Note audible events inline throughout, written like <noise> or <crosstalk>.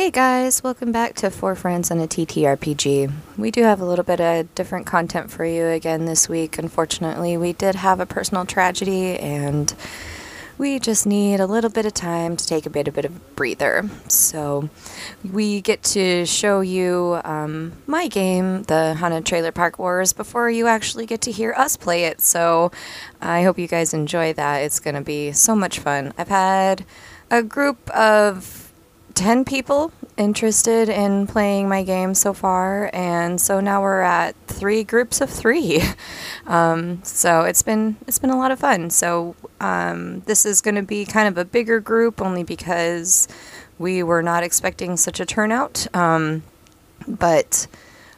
Hey guys, welcome back to Four Friends and a TTRPG. We do have a little bit of different content for you again this week. Unfortunately, we did have a personal tragedy and we just need a little bit of time to take a bit, a bit of a breather. So, we get to show you um, my game, the Haunted Trailer Park Wars, before you actually get to hear us play it. So, I hope you guys enjoy that. It's going to be so much fun. I've had a group of 10 people interested in playing my game so far and so now we're at three groups of three <laughs> um, so it's been it's been a lot of fun so um, this is going to be kind of a bigger group only because we were not expecting such a turnout um, but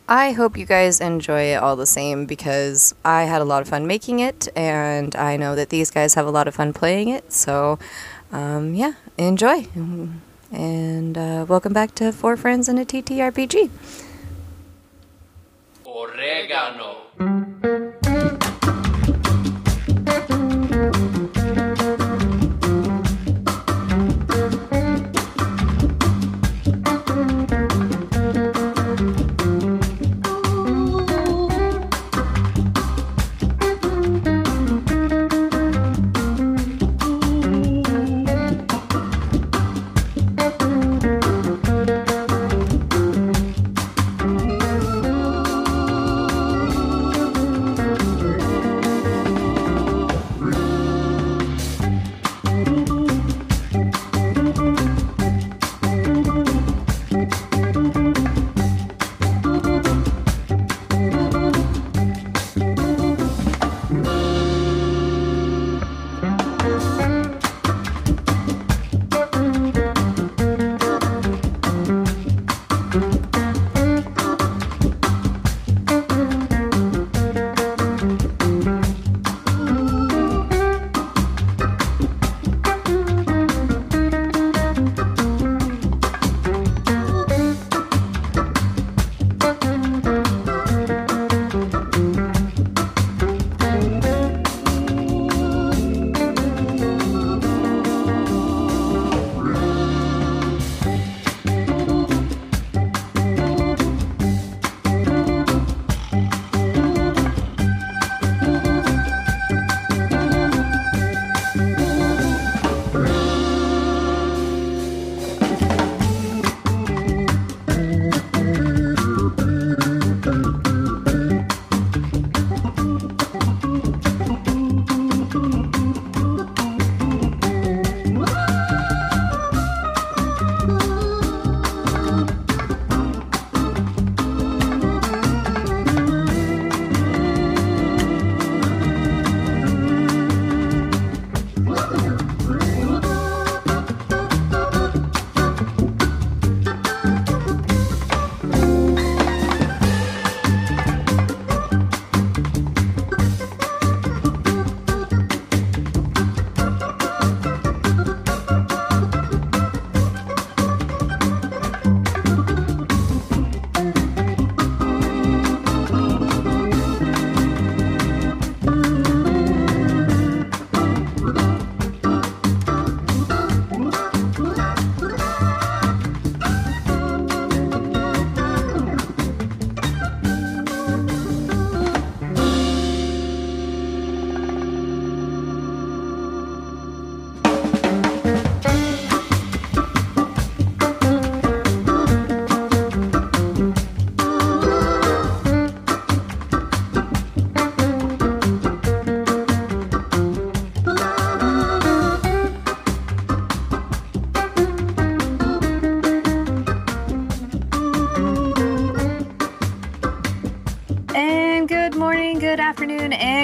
I hope you guys enjoy it all the same because I had a lot of fun making it, and I know that these guys have a lot of fun playing it. So, um, yeah, enjoy. <laughs> And uh, welcome back to Four Friends and a TTRPG. Oregano.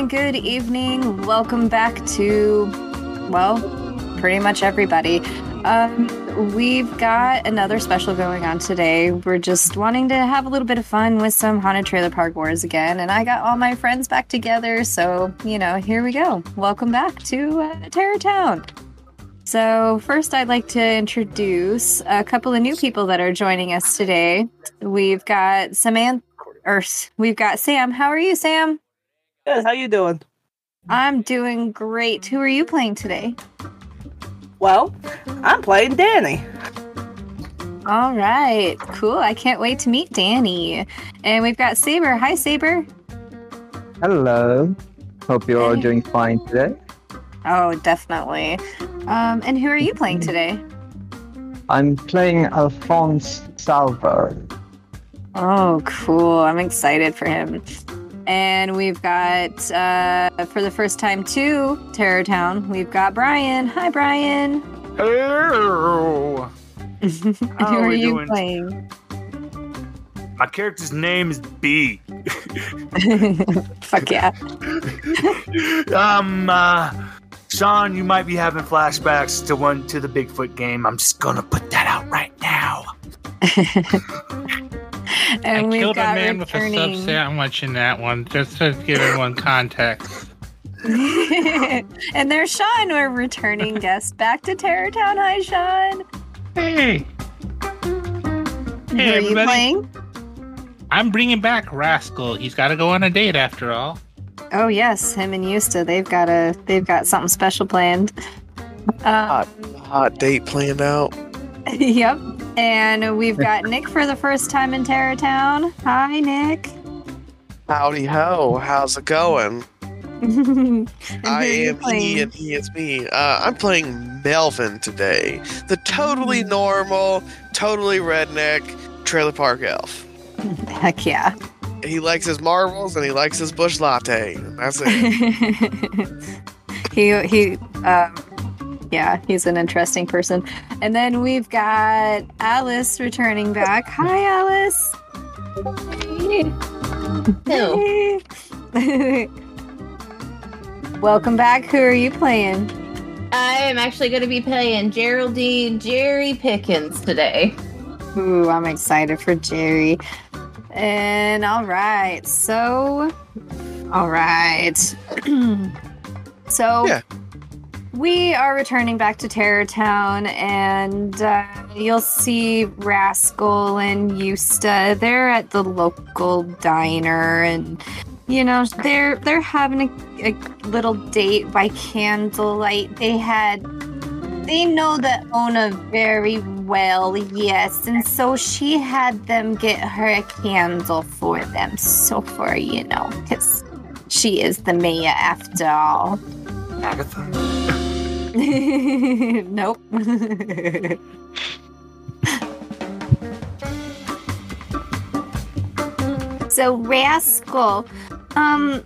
Good evening. Welcome back to, well, pretty much everybody. Um, we've got another special going on today. We're just wanting to have a little bit of fun with some Haunted Trailer Park Wars again, and I got all my friends back together, so, you know, here we go. Welcome back to uh, Terror Town. So, first, I'd like to introduce a couple of new people that are joining us today. We've got Samantha, or we've got Sam. How are you, Sam? Good. How you doing? I'm doing great. Who are you playing today? Well, I'm playing Danny. All right, cool. I can't wait to meet Danny. And we've got Saber. Hi, Saber. Hello. Hope you're all Hey. doing fine today. Oh, definitely. Um, and who are you playing today? I'm playing Alphonse Salvo. Oh, cool. I'm excited for him. And we've got, uh, for the first time too, Terror Town, we've got Brian. Hi, Brian. Hello. <laughs> who How are you doing? playing? My character's name is B. <laughs> Fuck yeah. <laughs> um, uh, Sean, you might be having flashbacks to one to the Bigfoot game. I'm just gonna put that out right now. And I we've killed a got man with a sub sandwich in that one, just to give everyone context. <laughs> and there's Sean, our returning <laughs> guest back to Terror Town. Hi, Sean. Hey, Who Hey, are you everybody. playing? I'm bringing back Rascal. He's got to go on a date after all. Oh yes, him and Yusta. They've got a they've got something special planned. Um, Hot date planned out. <laughs> yep. And we've <laughs> got Nick for the first time in Terror Town. Hi, Nick. Howdy ho, how's it going? <laughs> I who are am he and he is me. Uh, I'm playing Melvin today. The totally Hmm. normal, totally redneck trailer park elf. Heck yeah. He likes his marbles and he likes his Busch latte. That's it. he he um yeah, he's an interesting person. And then we've got Alice returning back. Hi Alice. Hey. <laughs> Welcome back. Who are you playing? I am actually going to be playing Geraldine Jerry Pickens today. Ooh, I'm excited for Jerry. And all right, so all right. <clears throat> so Yeah. We are returning back to Terror Town, and uh, you'll see Rascal and Eusta. They're at the local diner, and you know they're they're having a, a little date by candlelight. They had they know the owner very well, yes, and so she had them get her a candle for them. So for you know, because she is the mayor after all. Agatha. <laughs> nope. <laughs> so rascal, um,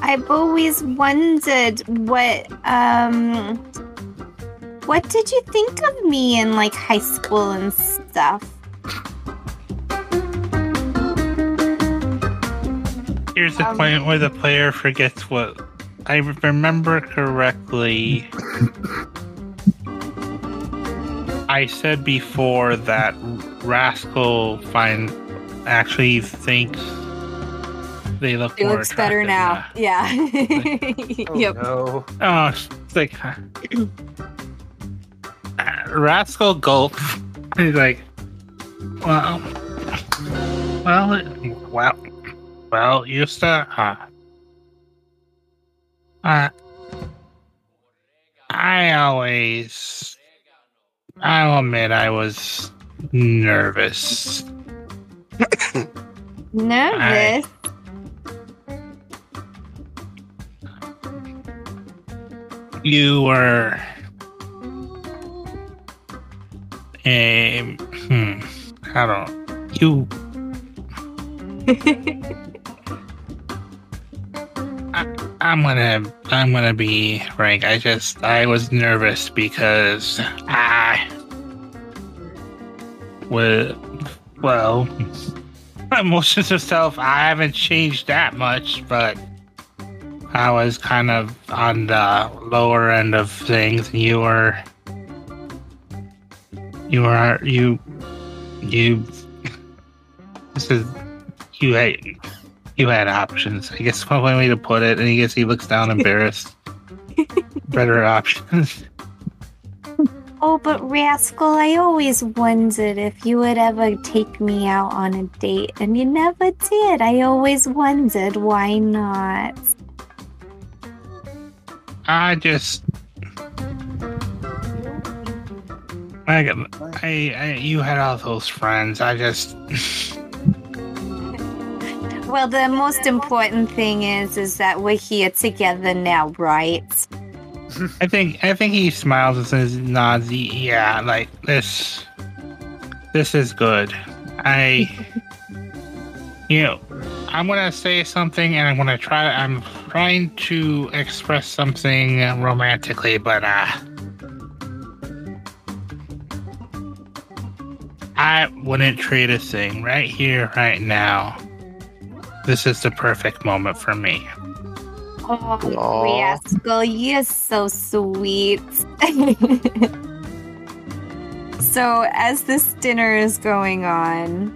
I've always wondered what um what did you think of me in like high school and stuff? Here's the Um, point where the player forgets what I remember correctly. I said before that Rascal find actually thinks they look It more looks better attractive now. Yeah. <laughs> Oh, yep. no. Oh, it's like uh, Rascal gulp. <laughs> He's like, well, well, well, well, used to, uh, uh, I always, I'll admit I was nervous. <coughs> Nervous. You were a hmm, I don't you. <laughs> I'm gonna I'm gonna be frank. I just I was nervous because I well well <laughs> emotions of self I haven't changed that much, but I was kind of on the lower end of things. And You were, you were, you, you. <laughs> This is you had you had options. I guess one way to put it. And I guess he looks down, embarrassed. <laughs> Better options. <laughs> Oh, but Rascal, I always wondered if you would ever take me out on a date, and you never did. I always wondered why not. I just. I, I, I, you had all those friends. I just, <laughs> Well, the most important thing is is that we're here together now, right? <laughs> I think, I think he smiles and says, nods. Yeah, like this, this is good. I, <laughs> you know, I'm gonna say something, and I'm gonna try. I'm trying to express something romantically, but uh, I wouldn't trade a thing right here, right now. This is the perfect moment for me. Oh, Aw. Rascal, you're so sweet. <laughs> so, as this dinner is going on,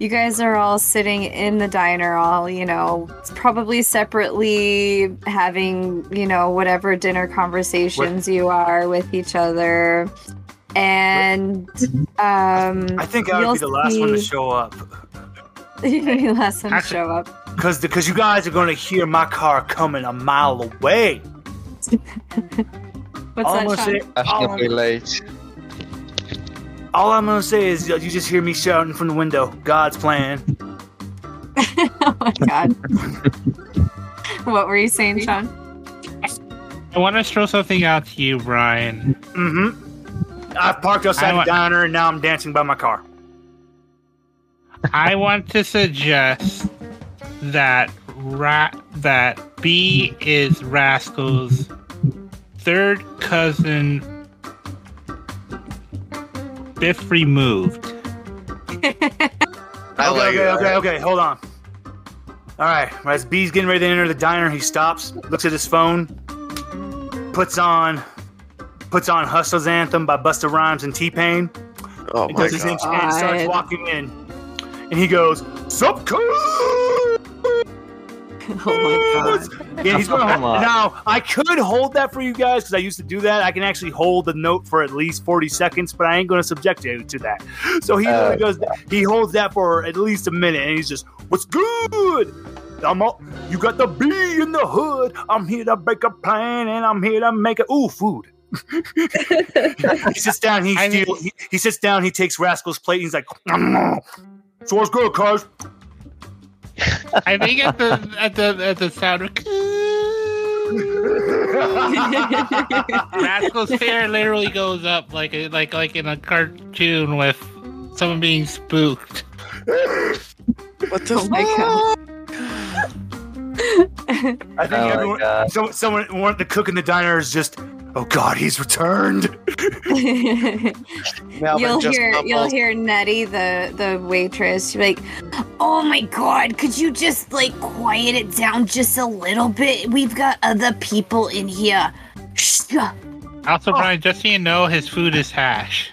you guys are all sitting in the diner, all, you know, probably separately having, you know, whatever dinner conversations you are with each other. And, um, I think I would be the You'll last one to show up. You're gonna last one Actually- show up. Because because you guys are going to hear my car coming a mile away. <laughs> What's all, I'm that, gonna Sean? say, all, late. all I'm going to say is you just hear me shouting from the window, God's plan. <laughs> oh my god. <laughs> what were you saying, Sean? I want to throw something out to you, Brian. Mm-hmm. I've parked outside I the diner and now I'm dancing by my car. I want to suggest that ra- that B is Rascal's third cousin, Biff removed. <laughs> I okay, like okay, it. okay, okay, hold on. All right, as B's getting ready to enter the diner, he stops, looks at his phone, puts on puts on Hustler's Anthem by Busta Rhymes and T-Pain, Oh my does his god. intro and starts walking in. And he goes, Sup. <laughs> Oh my god. Yeah, he's gonna hold, now. I could hold that for you guys because I used to do that. I can actually hold the note for at least forty seconds, but I ain't gonna subject you to that. So he Uh, goes, he holds that for at least a minute, and he's just, "What's good? I'm all, you got the B in the hood. I'm here to make a plan, and I'm here to make a ooh food." <laughs> he sits down. He, I mean- he he sits down. He takes Rascal's plate. And he's like, <laughs> "Mm, "So what's good, cuz?" I think at the at the at the sound of <laughs> Rascal's hair literally goes up like a, like like in a cartoon with someone being spooked. What the <laughs> Oh fuck? I think Oh everyone, God. so, someone, one, the cook in the diner is just, oh god, he's returned. <laughs> You'll just hear you'll hear Nettie, the the waitress, she'll be like, "Oh my god, could you just like quiet it down just a little bit? We've got other people in here." Shh. Also, oh. Brian, just so you know, his food is hash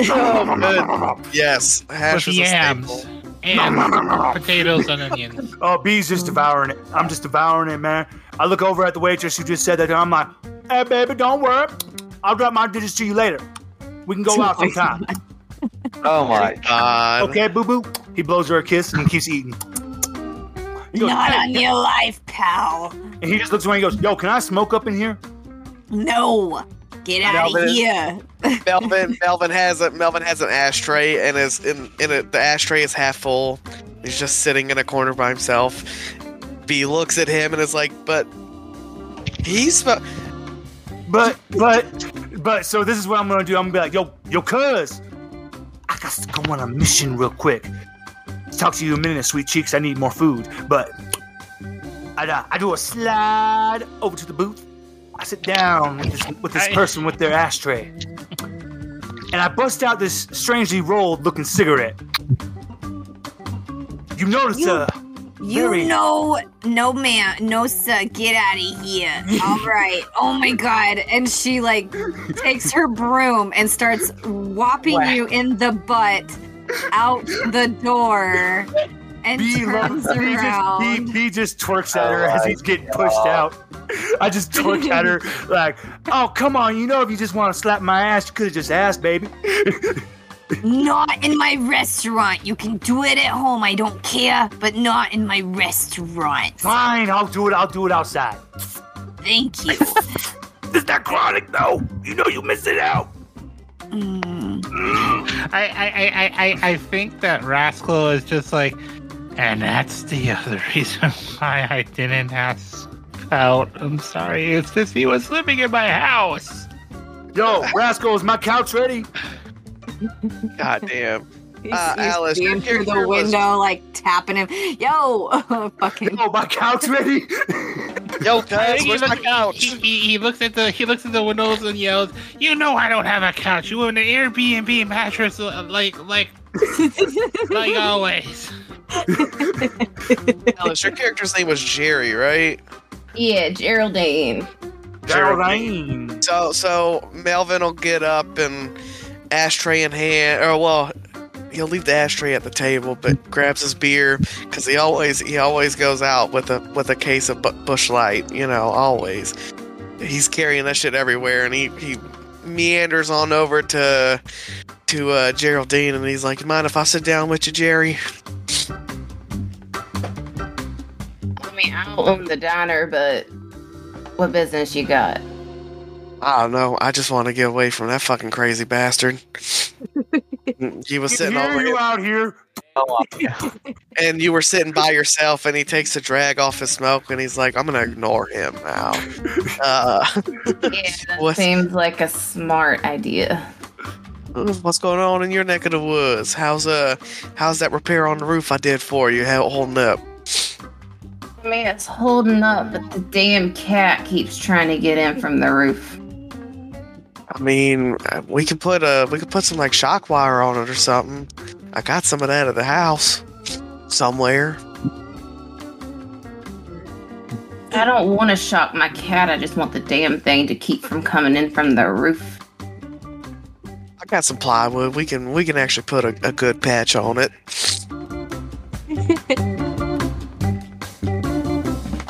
Oh, <laughs> good. Yes, hash with is a yams staple. and <laughs> potatoes and onions. Oh, B's just devouring it. I'm just devouring it, man. I look over at the waitress who just said that, and I'm like, hey, baby, don't worry. I'll drop my digits to you later. We can go out sometime. <laughs> Oh my. God. Okay, boo boo? He blows her a kiss and keeps eating. He goes, Not "Hey," on your life, pal. and he just looks away and goes, yo, can I smoke up in here? No. Get out of here. <laughs> Melvin Melvin has a Melvin has an ashtray and is in in it the ashtray is half full. He's just sitting in a corner by himself. B looks at him and is like, but he's sm- But, but, but, so this is what I'm gonna do. I'm gonna be like, yo, yo, cuz, I got to go on a mission real quick. Talk to you in a minute, sweet cheeks. I need more food. But I, uh, I do a slide over to the booth. I sit down with this, with this I- person with their ashtray. And I bust out this strangely rolled looking cigarette. You notice, You- uh, You Very- know, no man, no sir, get out of here. <laughs> All right. Oh my god. And she like takes her broom and starts whopping Whack. you in the butt out the door and B, lo- turns B, just, around. B, B just twerks at Oh her as he's getting pushed out. I just twerk at her <laughs> like, oh come on, you know if you just want to slap my ass, you could have just asked, baby. <laughs> Not in my restaurant. You can do it at home. I don't care, but not in my restaurant. Fine, I'll do it. I'll do it outside. Thank you. <laughs> Is that chronic though. You know you miss it out. Mm. I, I, I, I, I- I think that Rascal is just like, and that's the other <laughs> reason why I didn't ask out. I'm sorry, it's just he was living in my house. Yo, Rascal, is my couch ready? God damn. He's, Uh, he's Alice, your seeing through the character was- window, like tapping him. Yo, <laughs> fucking. Oh, my couch ready? Yo, I cuz, think he, where's my couch? he, he, he looks at the he looks at the windows and yells, "You know I don't have a couch. You want an Airbnb mattress uh, like like <laughs> like always." <laughs> Alice, your character's name was Jerry, right? Yeah, Geraldine. Geraldine. So, so Melvin will get up and ashtray in hand, or well, he'll leave the ashtray at the table, but grabs his beer because he always he always goes out with a with a case of Bu- Busch Light. You know, always. He's carrying that shit everywhere, and he he meanders on over to to uh, Geraldine, and he's like, "You "Mind if I sit down with you, Jerry?" I mean, I don't own the diner, but what business you got? I don't know. I just want to get away from that fucking crazy bastard. <laughs> he was sitting Here over you here. out here. and you were sitting by yourself and he takes a drag off his smoke and he's like i'm gonna ignore him now <laughs> uh, Yeah, that seems like a smart idea. what's going on in your neck of the woods how's uh how's that repair on the roof i did for you how it holding up I mean, it's holding up, but the damn cat keeps trying to get in from the roof. I mean we could put uh we could put some like shock wire on it or something i got some of that at the house somewhere I don't want to shock my cat. I just want the damn thing to keep from coming in from the roof. i got some plywood we can we can actually put a, a good patch on it <laughs>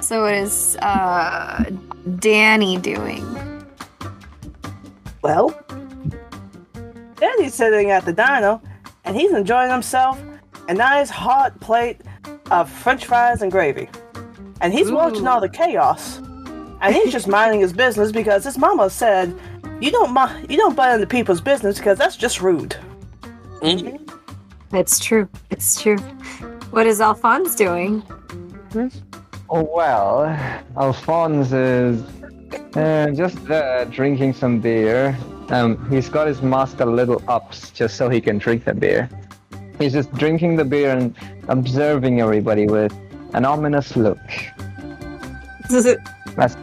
So what is uh, Danny doing? Well, Danny's sitting at the diner and he's enjoying himself a nice hot plate of french fries and gravy. And he's watching all the chaos. And he's just <laughs> minding his business because his mama said, "You don't mi- you don't butt into people's business because that's just rude." Mm-hmm. It's true. It's true. What is Alphonse doing? Oh well, Alphonse is uh, just there drinking some beer. Um, he's got his mask a little up just so he can drink the beer. He's just drinking the beer and observing everybody with an ominous look. That's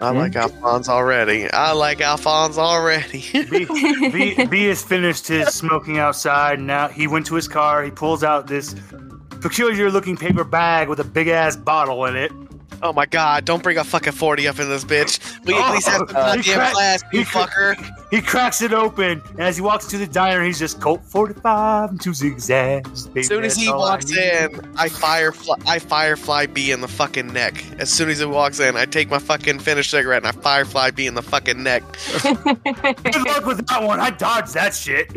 i like alphonse already i like alphonse already B, B, B <laughs> has finished his smoking outside. and Now he went to his car. He pulls out this peculiar-looking paper bag with a big-ass bottle in it. Oh my god, don't bring a fucking 40 up in this bitch. We at least have some he goddamn cracked- class, you he cra- fucker. He cracks it open, and as he walks to the diner, he's just Colt 45 and two zigzags. As soon as he walks in, I firefly, I firefly B in the fucking neck. As soon as he walks in, I take my fucking finished cigarette and I firefly B in the fucking neck. <laughs> Good luck with that one. I dodged that shit.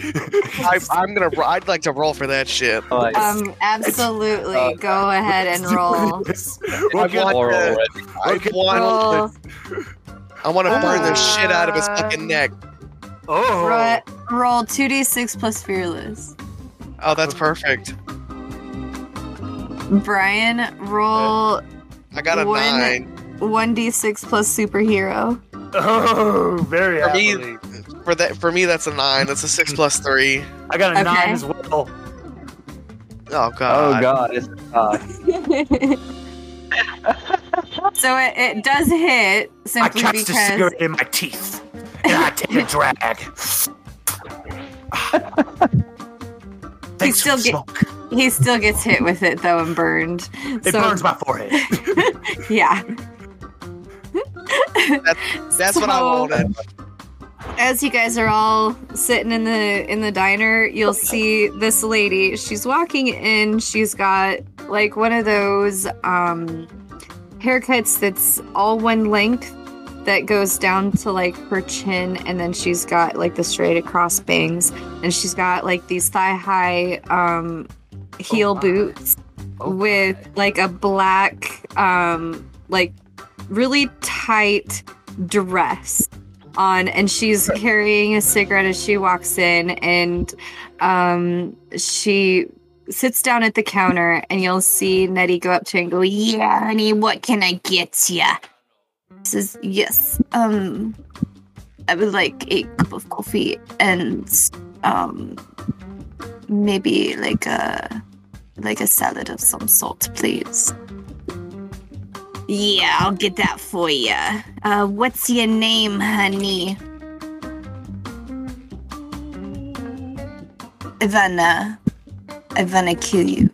I, I'm gonna, I'd like to roll for that shit. Um, absolutely. Go ahead and roll. <laughs> We'll I get- want to. I want, I want to burn the shit out of his Uh, fucking neck. oh, ro- roll 2d6 plus fearless. Oh, that's perfect. Brian, roll I got a One- nine. 1d6 plus superhero. oh, very For me- For that, for me, that's a nine. That's a six plus three. I got a Okay. nine as well. Oh god. oh god, it's uh, <laughs> <laughs> so it, it does hit simply I simply catch the because cigarette in my teeth, and I take a drag. <laughs> Thanks still for get- smoke. he still gets hit with it though and burned. It so burns my forehead. <laughs> yeah. That's what I wanted. as you guys are all sitting in the in the diner you'll see this lady she's walking in she's got like one of those um haircuts that's all one length that goes down to like her chin and then she's got like the straight across bangs and she's got like these thigh high um heel boots with like a black um like really tight dress on, and she's carrying a cigarette as she walks in, and um, she sits down at the counter, and you'll see Nettie go up to her and go, "Yeah, honey, what can I get ya?" Says, "Yes, um, I would like a cup of coffee and um, maybe like a like a salad of some sort, please." Yeah, I'll get that for you. Uh, what's your name, honey? Ivana. Ivana kill you.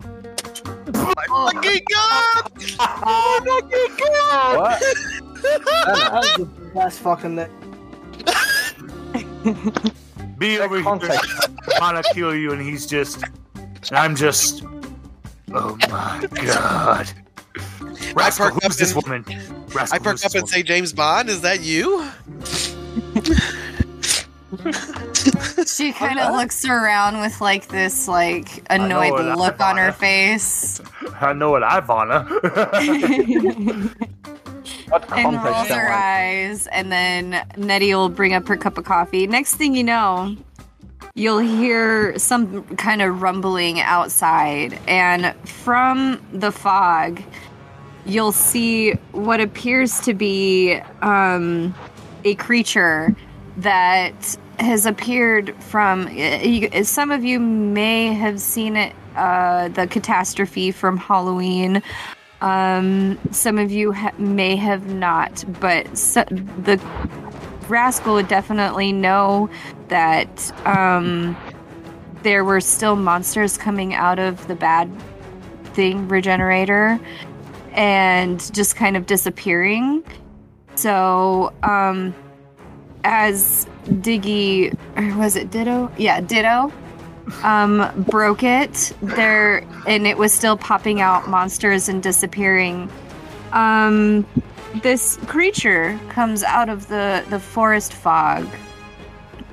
I fucking God! Fucking God! What? <laughs> That was the best fucking thing. <laughs> Be over here. Context. Wanna kill you, and he's just. And I'm just. Oh my god. Rascal, perk up this and- woman? Rascal, I perk up this and say. James Bond, is that you? <laughs> <laughs> She kind of looks around with like this like annoyed look on her face I know what I wanna. <laughs> What and rolls her eyes, and then Nettie will bring up her cup of coffee. Next thing you know, you'll hear some kind of rumbling outside, and from the fog, you'll see what appears to be um, a creature that has appeared from. You, some of you may have seen it, uh, the catastrophe from Halloween. Um, some of you ha- may have not, but so- the rascal would definitely know that um, there were still monsters coming out of the bad thing regenerator and just kind of disappearing. So, um, as Diggy, or was it Ditto? Yeah, Ditto. Um broke it there and it was still popping out monsters and disappearing. Um this creature comes out of the the forest fog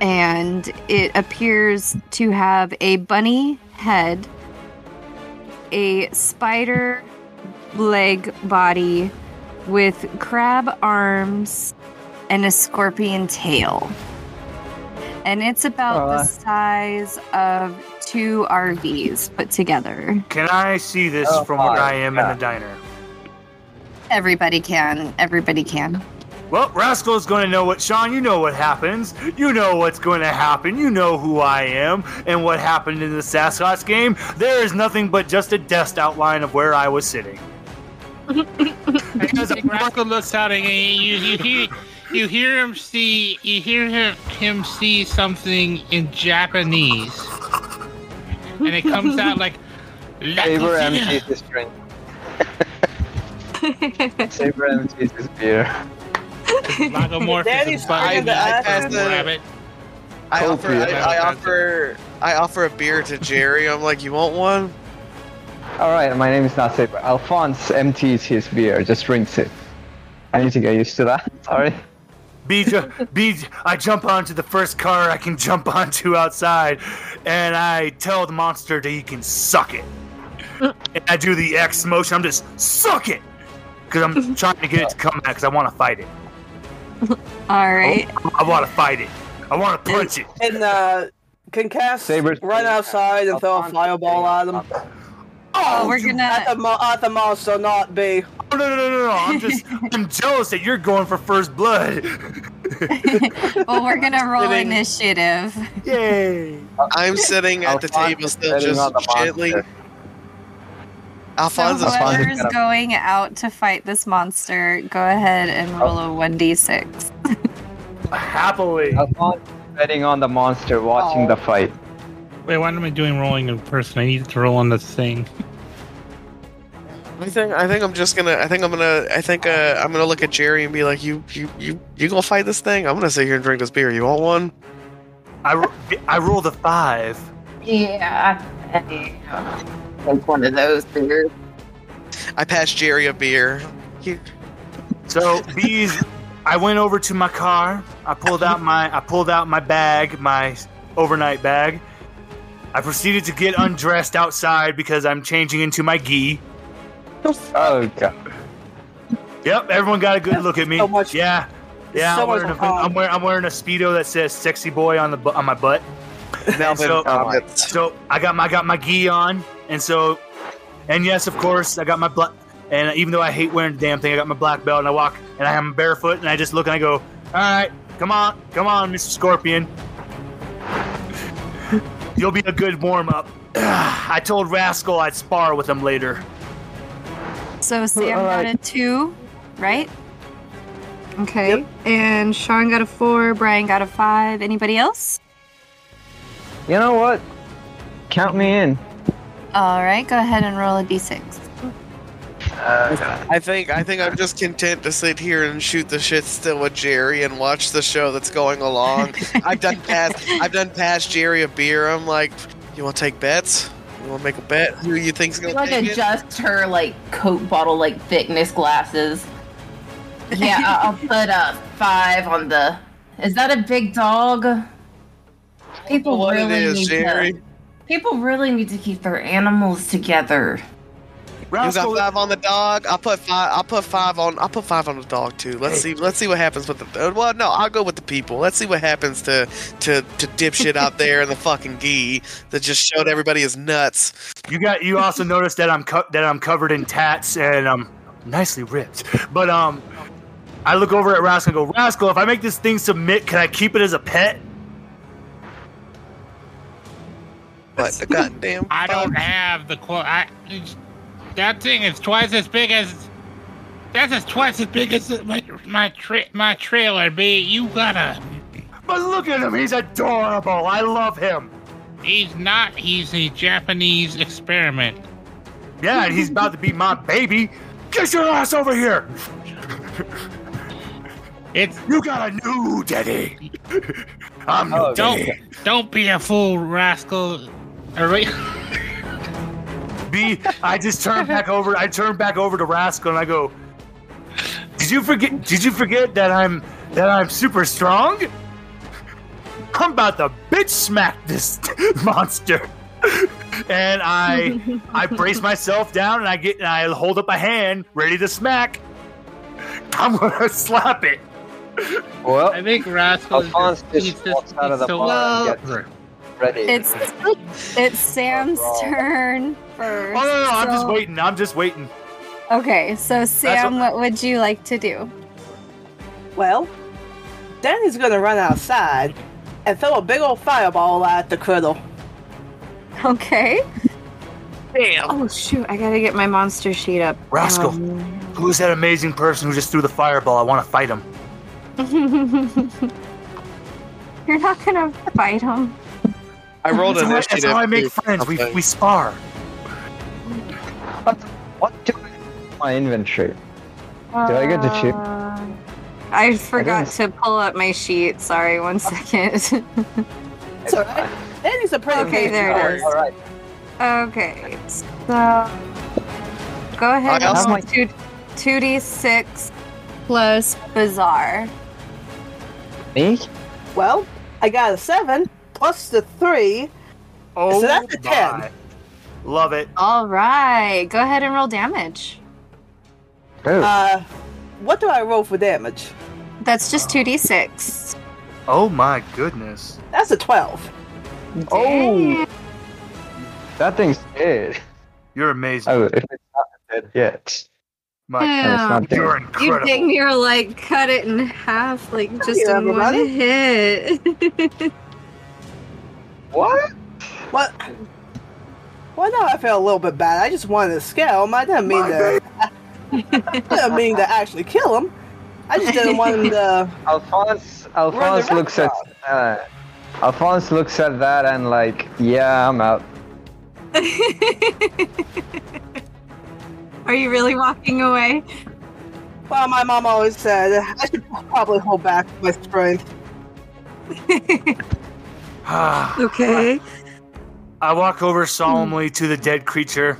and it appears to have a bunny head a spider leg body with crab arms and a scorpion tail and it's about Uh. the size of two RVs put together. Can I see this Oh, from where I am God. in the diner? Everybody can. Everybody can. Well, Rascal's going to know what, Sean, you know what happens. You know what's going to happen. You know who I am and what happened in the Sasquatch game. There is nothing but just a dust outline of where I was sitting. <laughs> Because Rascal looks out and you, you hear you hear him see you hear him, him see something in Japanese, and it comes out like <laughs> Saber empties his <laughs> drink. Saber empties his beer. Lagomorphous Daddy's and Bunny trying to the- Rabbit. I offer, I, I offer, I offer a beer to Jerry. I'm like, you want one? Alright, my name is not Saber. Alphonse empties his beer, just drinks it. I need to get used to that. <laughs> Sorry. B, ju- B, I jump onto the first car I can jump onto outside, and I tell the monster that he can suck it. And I do the X motion. I'm just suck it, because I'm <laughs> trying to get it to come back. Because I want to fight it. All right. I want to fight it. I want to punch it. And uh, can Cass Saber's- run outside and throw a fireball at him? Oh, we're gonna. at the, mo- at the monster, not B. No, no, no, no, no. I'm just, <laughs> I'm jealous that you're going for first blood. <laughs> Well, we're gonna roll Sitting- initiative. Yay. I'm sitting at the table still, just gently. monster. So is whoever's gonna- out to fight this monster, go ahead and roll a one d six. Happily. Alphonse is betting on the monster, watching Oh. the fight. Wait, why am I doing rolling in person? I need to roll on the thing. I think I think I'm just gonna I think I'm gonna I think uh, I'm gonna look at Jerry and be like you you you you gonna fight this thing? I'm gonna sit here and drink this beer. You want one? I, ro- I rolled a five. Yeah, I like one of those beers. I passed Jerry a beer. Here. So these, I went over to my car. I pulled out my, I pulled out my bag, my overnight bag. I proceeded to get undressed outside because I'm changing into my gi. Oh god. Yep, everyone got a good look at me. So much- Yeah, Yeah, I'm wearing, a, calm. I'm, wearing, I'm wearing a speedo that says "sexy boy" on the bu- on my butt. Melvin so- oh comments. So I got my I got my gi on, and so, and yes, of course, I got my black. And even though I hate wearing the damn thing, I got my black belt, and I walk, and I am barefoot, and I just look and I go, "All right, come on, come on, Mr. Scorpion, <laughs> you'll be a good warm up." <sighs> I told Rascal I'd spar with him later. So Sam got right. a two, right? Okay. And Sean got a four. Brian got a five. Anybody else? You know what? Count me in. All right. Go ahead and roll a d6. Uh, I think I think I'm just content to sit here and shoot the shit still with Jerry and watch the show that's going along. <laughs> I've done past I've done past Jerry a beer. I'm like, you want to take bets? You want to make a bet? Who you think's gonna like take it? adjust her like coat bottle like thickness glasses. <laughs> Yeah, I'll put a five on the. Is that a big dog? People What really is, need Jerry. to. People really need to keep their animals together. You got five on the dog. I'll put five. I'll put five on. I'll put five on the dog too. Let's see. Let's see what happens with the. Well, no, I'll go with the people. Let's see what happens to to to dipshit out there in the fucking gi that just showed everybody his nuts. You got. You also noticed that I'm co- that I'm covered in tats and um nicely ripped. But um, I look over at Rascal and go, Rascal, if I make this thing submit, can I keep it as a pet? But <laughs> the goddamn. I don't have the quote. I that thing is twice as big as. That's as twice as big as my my tra- my trailer. B, you gotta. But look at him. He's adorable. I love him. He's not. He's a Japanese experiment. Yeah, and he's about to be my baby. Get your ass over here. It's You got a new daddy. I'm Oh, new don't daddy. don't be a fool, rascal. All right. <laughs> B, I just turn back over. I turn back over to Rascal and I go, "Did you forget? Did you forget that I'm that I'm super strong? I'm about to bitch smack this <laughs> monster." And I I brace myself down and I get and I hold up a hand ready to smack. I'm gonna slap it. Well, I think rascal. Alphonse just walks out of the so bar and Well- ready. It's it's Sam's turn first. Oh no, no, I'm just waiting. I'm just waiting. Okay, so Sam, what- what would you like to do? Well, Danny's gonna run outside and throw a big old fireball at the criddle. Okay. Damn. Oh shoot! I gotta get my monster sheet up. Rascal. Um, Who's that amazing person who just threw the fireball? I want to fight him. <laughs> You're not gonna fight him. I rolled That's an how, I, that's initiative. how I make too. friends. We, we spar. What do I have in my inventory? Did I get to choose? Uh, I forgot didn't- to pull up my sheet. Sorry, one second. <laughs> It's alright. Danny's a pretty Okay, there it guy. is. All right. okay, so go ahead I and also- roll two two d six plus bizarre. Me? Well, I got a seven plus the three. Oh, So that's a 10. my. Love it. All right, go ahead and roll damage. Oh, Uh, what do I roll for damage? That's just two d six. Oh my goodness. That's a twelve. oh, that thing's dead. You're amazing. Oh, if it's not dead yet. My, No, it's not dead. you're You incredible. dang near like cut it in half, like just Yeah, in one hit. <laughs> What? What? Well, now I feel a little bit bad. I just wanted to scare him. I didn't mean My to. <laughs> I didn't mean to actually kill him. I just didn't want him to. <laughs> Alphonse, Alphonse looks at, uh, Alphonse looks at that and like, yeah, I'm out. Are you really walking away? Well, my mom always said I should probably hold back my strength. <laughs> Okay. I walk over solemnly to the dead creature.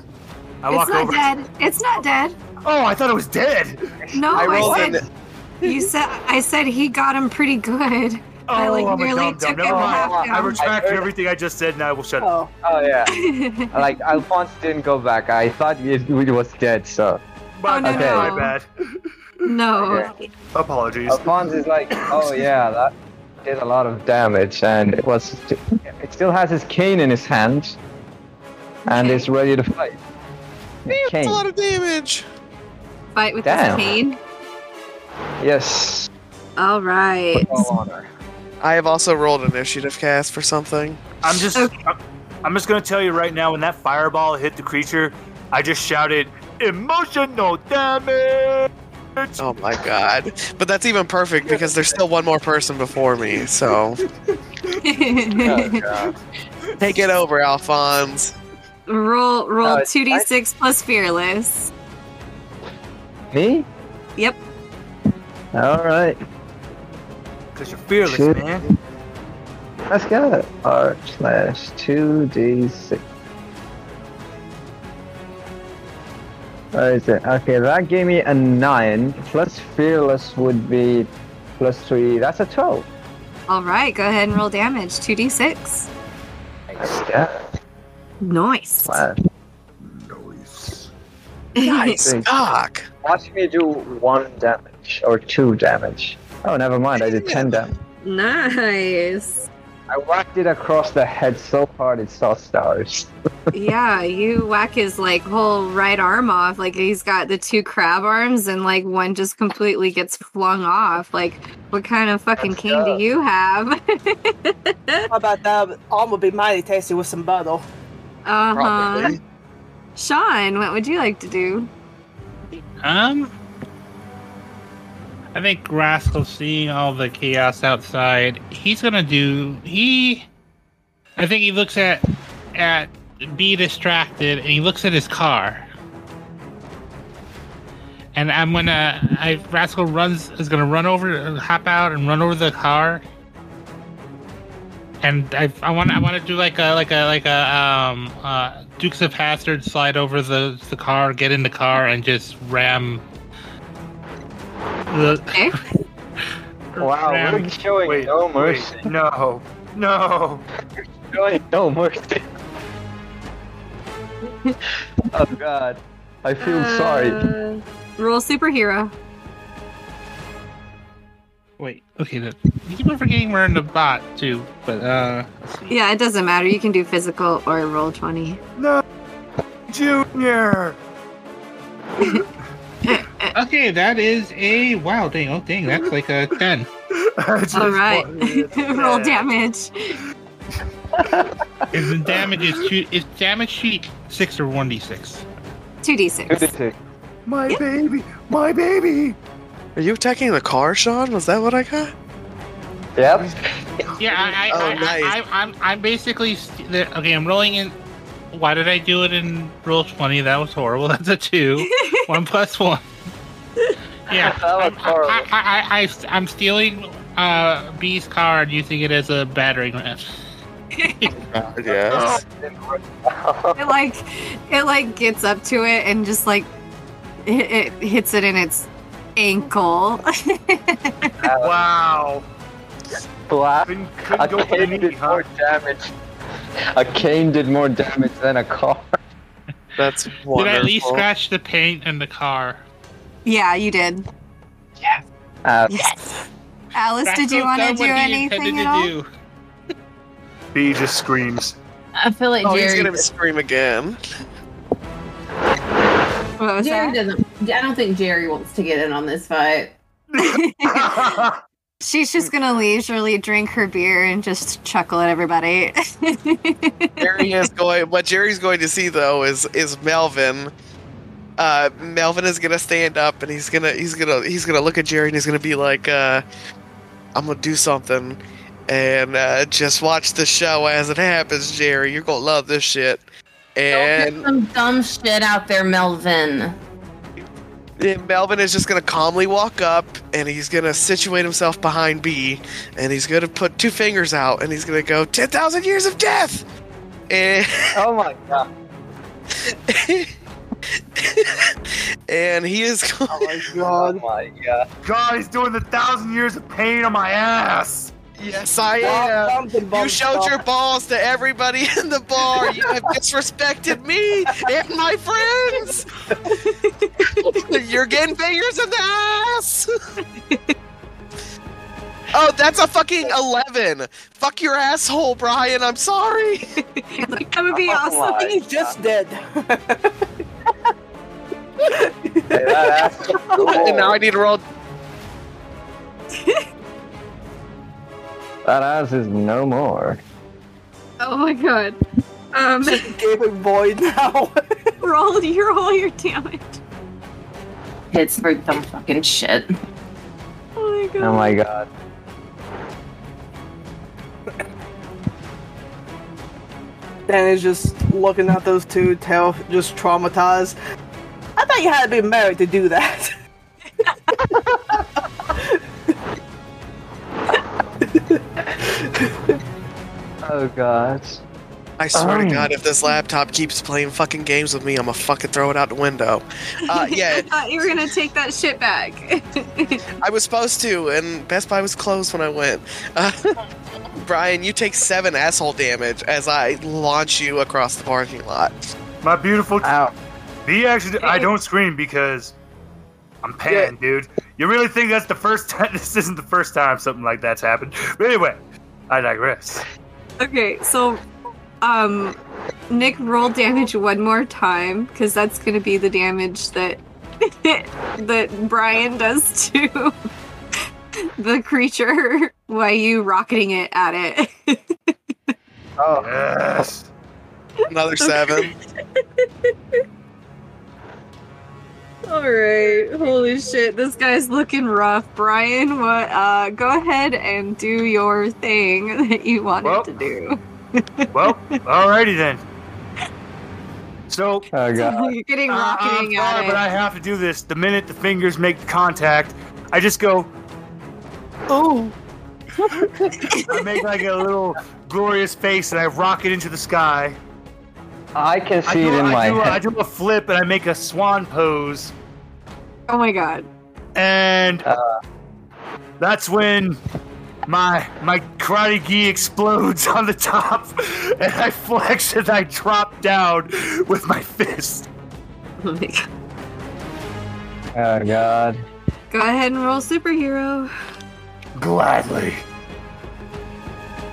I walk over It's walk not over. dead. It's not dead. Oh, I thought it was dead. No, I I, rolled said an. you said I said he got him pretty good. Oh, I, like, I'm a nearly dumb dumb. took Never him mind. half I down. retract I heard- everything I just said, and I will shut up. Oh, Oh yeah. <laughs> like Alphonse didn't go back. I thought it, it was dead. So My, Oh, no, no. my bad. No. Apologies. Alphonse is like, oh yeah, that did a lot of damage, and it was. It still has his cane in his hand, and Okay. is ready to fight. That's Cane. a lot of damage. Fight with Damn. this cane. Yes. All right. I have also rolled initiative cast for something. I'm just Okay. I'm, I'm just gonna tell you right now when that fireball hit the creature, I just shouted emotional damage. Oh my god. But that's even perfect because there's still one more person before me, so Oh, <laughs> God. take it over, Alphonse. roll roll uh, it's two d six plus fearless. Me? Yep. All right. Cause you're fearless, Shit. man. Let's go. R slash two D six. Is it? Okay, that gave me a nine. Plus fearless would be plus three. That's a twelve. All right, go ahead and roll damage. Two d six. Let's go. Nice. Wow. Nice Thanks. cock. Watch me do one damage or two damage. Oh, never mind. I did ten damage. nice. I whacked it across the head so hard it saw stars. <laughs> yeah, you whack his like whole right arm off. Like he's got the two crab arms, and like one just completely gets flung off. Like, what kind of fucking Let's cane go. do you have? How about that? Arm would be mighty tasty with some butter. uh huh. Probably. Sean, what would you like to do? Um, I think Rascal, seeing all the chaos outside, he's gonna do. He, I think he looks at at be distracted, and he looks at his car. And I'm gonna. I Rascal runs is gonna run over, hop out, and run over the car. And I, I want, I want to do like a, like a, like a, um, uh, Dukes of Hazzard slide over the the car, get in the car, and just ram. The, Okay. <laughs> Wow, ram- we're showing Wait, no wait, mercy. no, no. <laughs> Showing no mercy. oh God, I feel sorry. Uh, Roll superhero. Wait, okay. then. you keep on forgetting we're in the bot too, but uh. Yeah, it doesn't matter. You can do physical or roll 20. No, Junior. <laughs> <laughs> Okay, that is a wow. Dang, oh dang, that's like a <laughs> ten. All right. <laughs> roll damage. Is the damage is two? Is damage sheet six or one d six? 2d6. My baby, my baby. Are you attacking the car, Sean? Was that what I got? Yep. Yeah, I, I, Oh, I, nice. I, I, I'm, I'm basically st- okay. I'm rolling in. Why did I do it in roll twenty? That was horrible. <laughs> That's a two. one plus one. <laughs> Yeah, That was I'm, horrible. I, I, I, I, am stealing uh, B's car and using it as a battering ram. <laughs> Yes. It like it like gets up to it and just like it, it hits it in its ankle. Wow. Black. Couldn't, couldn't go for the cane knee, did huh? more damage. A cane did more damage than a car. That's Did wonderful. I at least scratch the paint in the car? yeah, you did. Uh, Yes. Alice, That's did you what want to do anything at all? do. B just screams. I feel like Oh, he's gonna scream again. What was Jerry that? doesn't. I don't think Jerry wants to get in on this fight. <laughs> <laughs> <laughs> She's just gonna leisurely drink her beer and just chuckle at everybody. <laughs> Jerry is going. What Jerry's going to see though is is Melvin. Uh, Melvin is gonna stand up and he's gonna he's gonna he's gonna look at Jerry and he's gonna be like, uh, "I'm gonna do something," and uh, just watch the show as it happens. Jerry, you're gonna love this shit. Don't And some dumb shit out there, Melvin. Then Melvin is just gonna calmly walk up and he's gonna situate himself behind B, and he's gonna put two fingers out and he's gonna go ten thousand years of death. And <laughs> oh my God. and he is going. Oh my god. Oh god. my God. God, he's doing the thousand years of pain on my ass. Yes, I am. You showed your balls to everybody in the bar. You have disrespected me and my friends. You're getting fingers in the ass. oh, that's a fucking eleven. Fuck your asshole, Brian. I'm sorry. that would be awesome. my He just did. Hey, that ass <laughs> and now I need to roll. That ass is no more. Oh my god. Um, Gaping void now. <laughs> roll your roll your damage. Hits for dumb fucking shit. Oh my god. Oh my god. Dan is just looking at those two, tail just traumatized. I thought you had to be married to do that. <laughs> <laughs> Oh god. I swear Um. to God, if this laptop keeps playing fucking games with me, I'm gonna fucking throw it out the window. Uh, <laughs> yeah, I thought you were gonna take that shit back. <laughs> I was supposed to, and Best Buy was closed when I went. Uh, Brian, you take seven asshole damage as I launch you across the parking lot. My beautiful. Ow. Be actually, I don't scream because I'm panned, dude. You really think that's the first time? This isn't the first time something like that's happened. But anyway, I digress. okay, so um Nick roll damage one more time, because that's gonna be the damage that <laughs> that Brian does to <laughs> the creature <laughs> while you rocketing it at it. Oh. Yes. Another seven. Alright, holy shit, this guy's looking rough. Brian, what uh go ahead and do your thing <laughs> that you wanted Well, to do. <laughs> Well, alrighty then. So Oh god. You're getting Uh, I'm rocketing at sorry, but I have to do this. The minute the fingers make contact, I just go. oh. I make like a little glorious face and I rocket into the sky. I can I see do, it in I my do, I do a flip and I make a swan pose, Oh my god. and Uh. that's when my my karate gi explodes on the top, <laughs> and I flex and I drop down with my fist. Oh my god. Oh god. Go ahead and roll superhero. Gladly.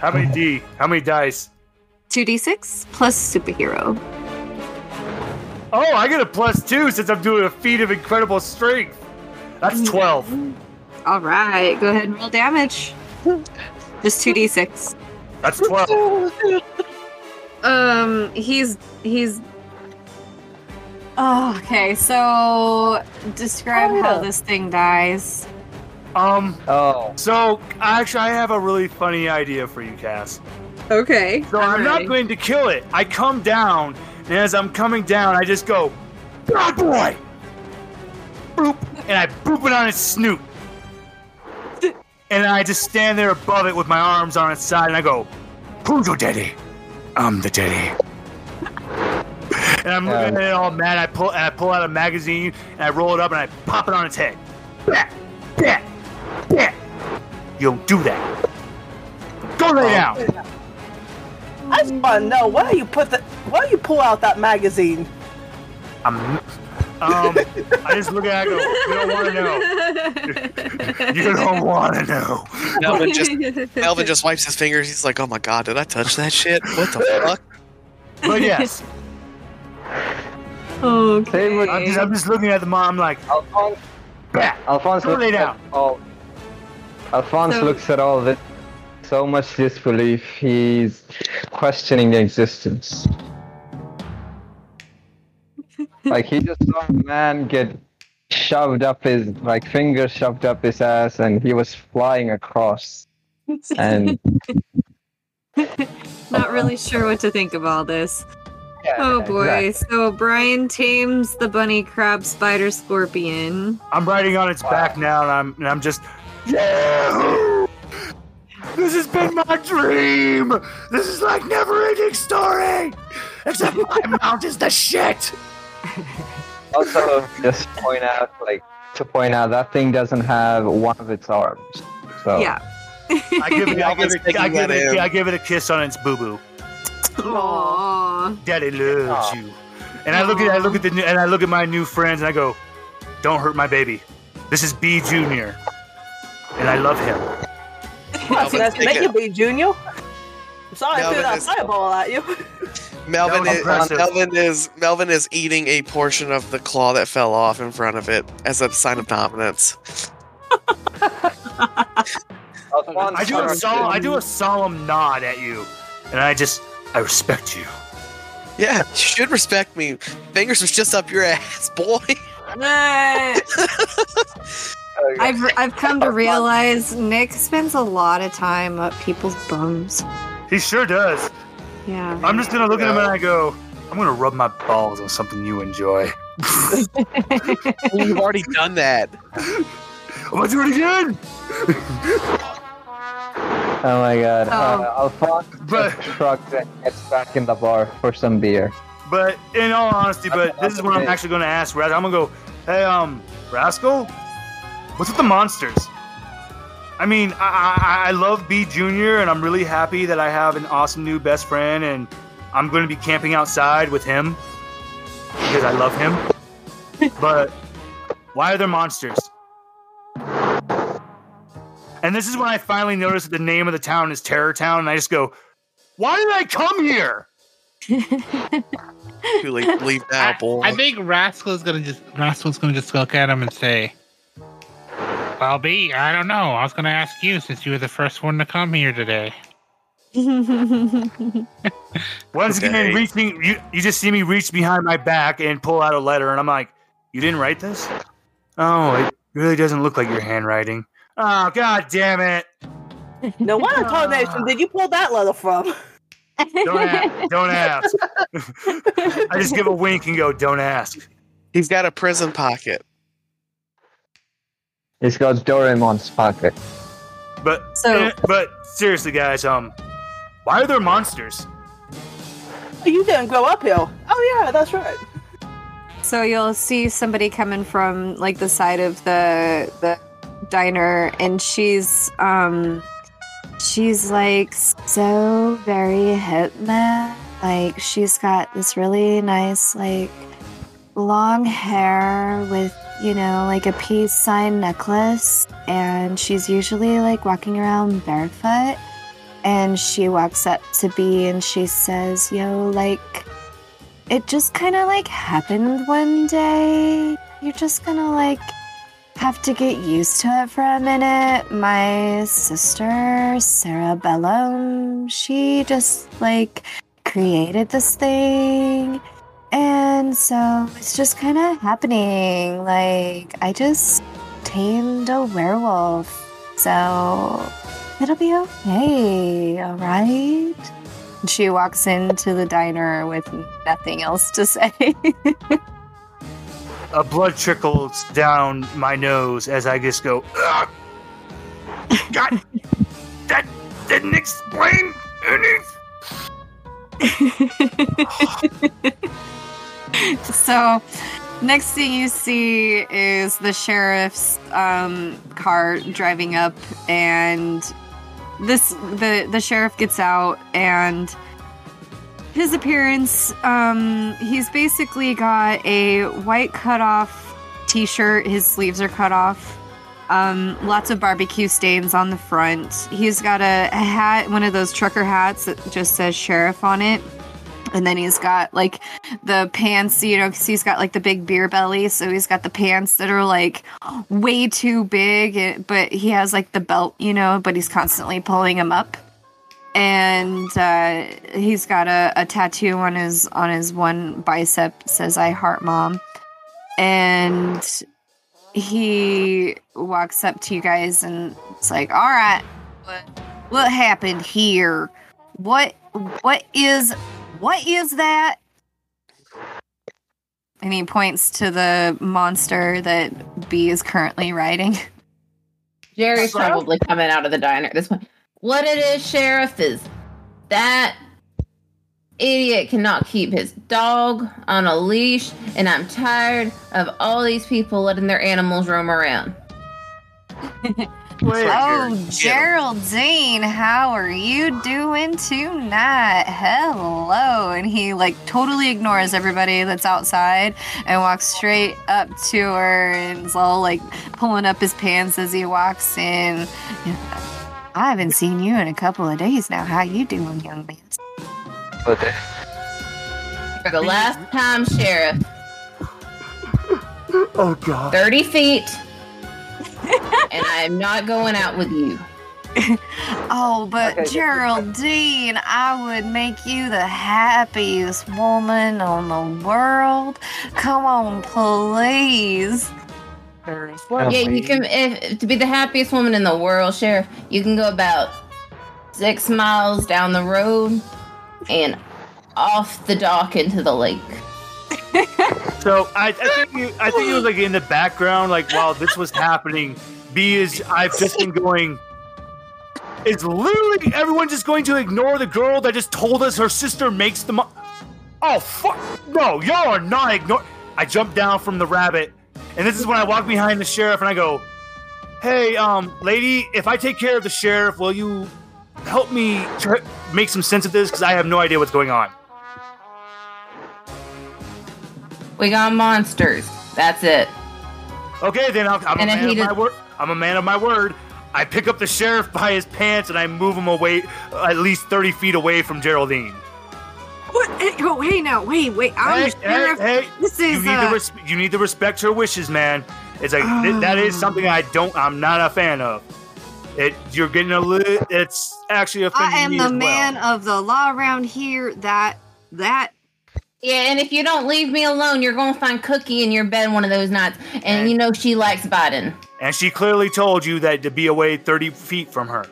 How many D? How many dice? 2d6 plus superhero. Oh, I get a plus two since I'm doing a feat of incredible strength. That's 12. Alright, go ahead and roll damage. <laughs> Just 2d6. That's 12. <laughs> Um, he's he's. Oh, okay. So describe how this thing dies. Um, Oh. so actually, I have a really funny idea for you, Cass. Okay. So I'm not going to kill it. I come down, and as I'm coming down, I just go, bad boy! Boop! And I boop it on its snoot. And I just stand there above it with my arms on its side, and I go, Who's your daddy? I'm the daddy. And I'm um, looking at it all mad. I pull and I pull out a magazine and I roll it up and I pop it on its head. Bah, bah, bah. You don't do that. Go lay oh. down. I just want to know why you put the why you pull out that magazine. I'm, um, I just look at it. I go, you don't want to know. <laughs> You don't want to know. Melvin just <laughs> Melvin just wipes his fingers. He's like, "Oh my god, did I touch that shit? What the fuck?" But yes, Same with I'm just, I'm just looking at the mom. I'm like, Alphonse. bah. Alphonse lay looks down. at all. Alphonse So- looks at all this. So much disbelief. He's questioning the existence. <laughs> like he just saw a man get shoved up his like fingers shoved up his ass, and he was flying across. And <laughs> Not really sure what to think of all this. yeah, Oh boy. exactly. So Brian tames the bunny crab spider scorpion. I'm riding on its back now, and I'm and I'm just. Yeah! This has been my dream. This is like never-ending story. Except my <laughs> mount is the shit. Also, just point out like to point out that thing doesn't have one of its arms. So Yeah. I give it, I give it, I give it, in. I give it a kiss on its boo boo. Aww. Daddy loves you. And I look at, I look at the, new, and I look at my new friends, and I go, don't hurt my baby. This is B Junior, and I love him. Well, so that's take make it. you be Junior. I'm sorry I Melvin threw that is- fireball at you. Melvin is. Melvin is Melvin is eating a portion of the claw that fell off in front of it as a sign of dominance. <laughs> I do a solemn, I do a solemn nod at you, and I just I respect you. Yeah, you should respect me. Fingers was just up your ass, boy. <laughs> Uh, I've I've come to realize Nick spends a lot of time up people's bums. He sure does. Yeah. I'm just gonna look at him and I go, I'm gonna rub my balls on something you enjoy. <laughs> You've already done that. I'm gonna do it again. Oh my god. Oh. Uh, Alphonse But- just shrugs and gets back in the bar for some beer. But in all honesty, but That's- this is what I'm actually gonna ask Rascal. I'm gonna go, hey, um, Rascal, what's with the monsters? I mean, I, I, I love B Junior, and I'm really happy that I have an awesome new best friend, and I'm going to be camping outside with him because I love him. <laughs> but why are there monsters? And this is when I finally notice that the name of the town is Terror Town, and I just go, why did I come here? Too late to leave now, <laughs> I, boy. I think Rascal's gonna just Rascal's gonna just look at him and say, "Well, B, I don't know. I was gonna ask you since you were the first one to come here today." <laughs> Once Okay. again, reaching, you, you just see me reach behind my back and pull out a letter, and I'm like, You didn't write this? Oh, it really doesn't look like your handwriting. Oh, god damn it. Now, what incarnation ah. did you pull that letter from? Don't ask. Don't ask. <laughs> <laughs> I just give a wink and go, Don't ask. He's got a prison pocket. He's got Doraemon's pocket. But, So- eh, but seriously, guys, um, why are there monsters? You didn't grow up here. Oh yeah, that's right. So you'll see somebody coming from like the side of the the diner and she's um she's like so very hip man. Like she's got this really nice like long hair with you know like a peace sign necklace and she's usually like walking around barefoot and she walks up to B and she says, "Yo, like it just kind of like happened one day. You're just gonna like have to get used to it for a minute. My sister, Sarah Bellum, she just like created this thing. And so it's just kind of happening. Like, I just tamed a werewolf. So it'll be okay, alright? She walks into the diner with nothing else to <laughs> say. A blood trickles down my nose as I just go, "Ugh." God, that didn't explain anything. <laughs> so, next thing you see is the sheriff's um, car driving up, and this the the sheriff gets out and his appearance um he's basically got a white cutoff t-shirt. His sleeves are cut off um lots of barbecue stains on the front. He's got a, a hat one of those trucker hats that just says sheriff on it. And then he's got like the pants you know 'cause he's got like the big beer belly. So he's got the pants that are like way too big eh, but he has like the belt you know but he's constantly pulling them up. And uh, he's got a, a tattoo on his on his one bicep says i heart mom. And he walks up to you guys and it's like all right what, what happened here? What what is what is that? And he points to the monster that b is currently riding. Jerry's probably coming out of the diner at this point. What it is, Sheriff, is that idiot cannot keep his dog on a leash, and I'm tired of all these people letting their animals roam around. <laughs> Wait. Oh, Geraldine, how are you doing tonight? Hello. And he like totally ignores everybody that's outside and walks straight up to her and is all like pulling up his pants as he walks in. I haven't seen you in a couple of days now. How you doing, young man? But uh, For the last time, Sheriff, <laughs> Oh god. 30 feet, and I am not going out with you. <laughs> Oh, but Okay, good. Geraldine, I would make you the happiest woman on the world. Come on, please. Yeah, you can. If, to be the happiest woman in the world, Sheriff, you can go about six miles down the road and off the dock into the lake. So I, I think you, I think it was like in the background, like while this was happening. B is I've just been going. Is literally everyone just going to ignore the girl that just told us her sister makes the mo- Oh fuck! No, y'all are not ignore. I jump down from the rabbit, and this is when I walk behind the sheriff and I go, "Hey, um, lady, if I take care of the sheriff, will you help me try- make some sense of this? Because I have no idea what's going on." We got monsters. That's it. Okay, then I'm, I'm a And if man he of my word. I'm a man of my word. I pick up the sheriff by his pants and I move him away, at least thirty feet away from Geraldine. What? Hey, oh, hey, now, wait, wait. I'm hey, sheriff. hey, hey! This You is need uh, to res- you need to respect her wishes, man. It's like th- that is something I don't. I'm not a fan of. It you're getting a little. It's actually offending I am me the as well. man of the law around here. That that Yeah, and if you don't leave me alone, you're gonna find Cookie in your bed one of those nights, and you know she likes Biden. And she clearly told you that to be away 30 feet from her.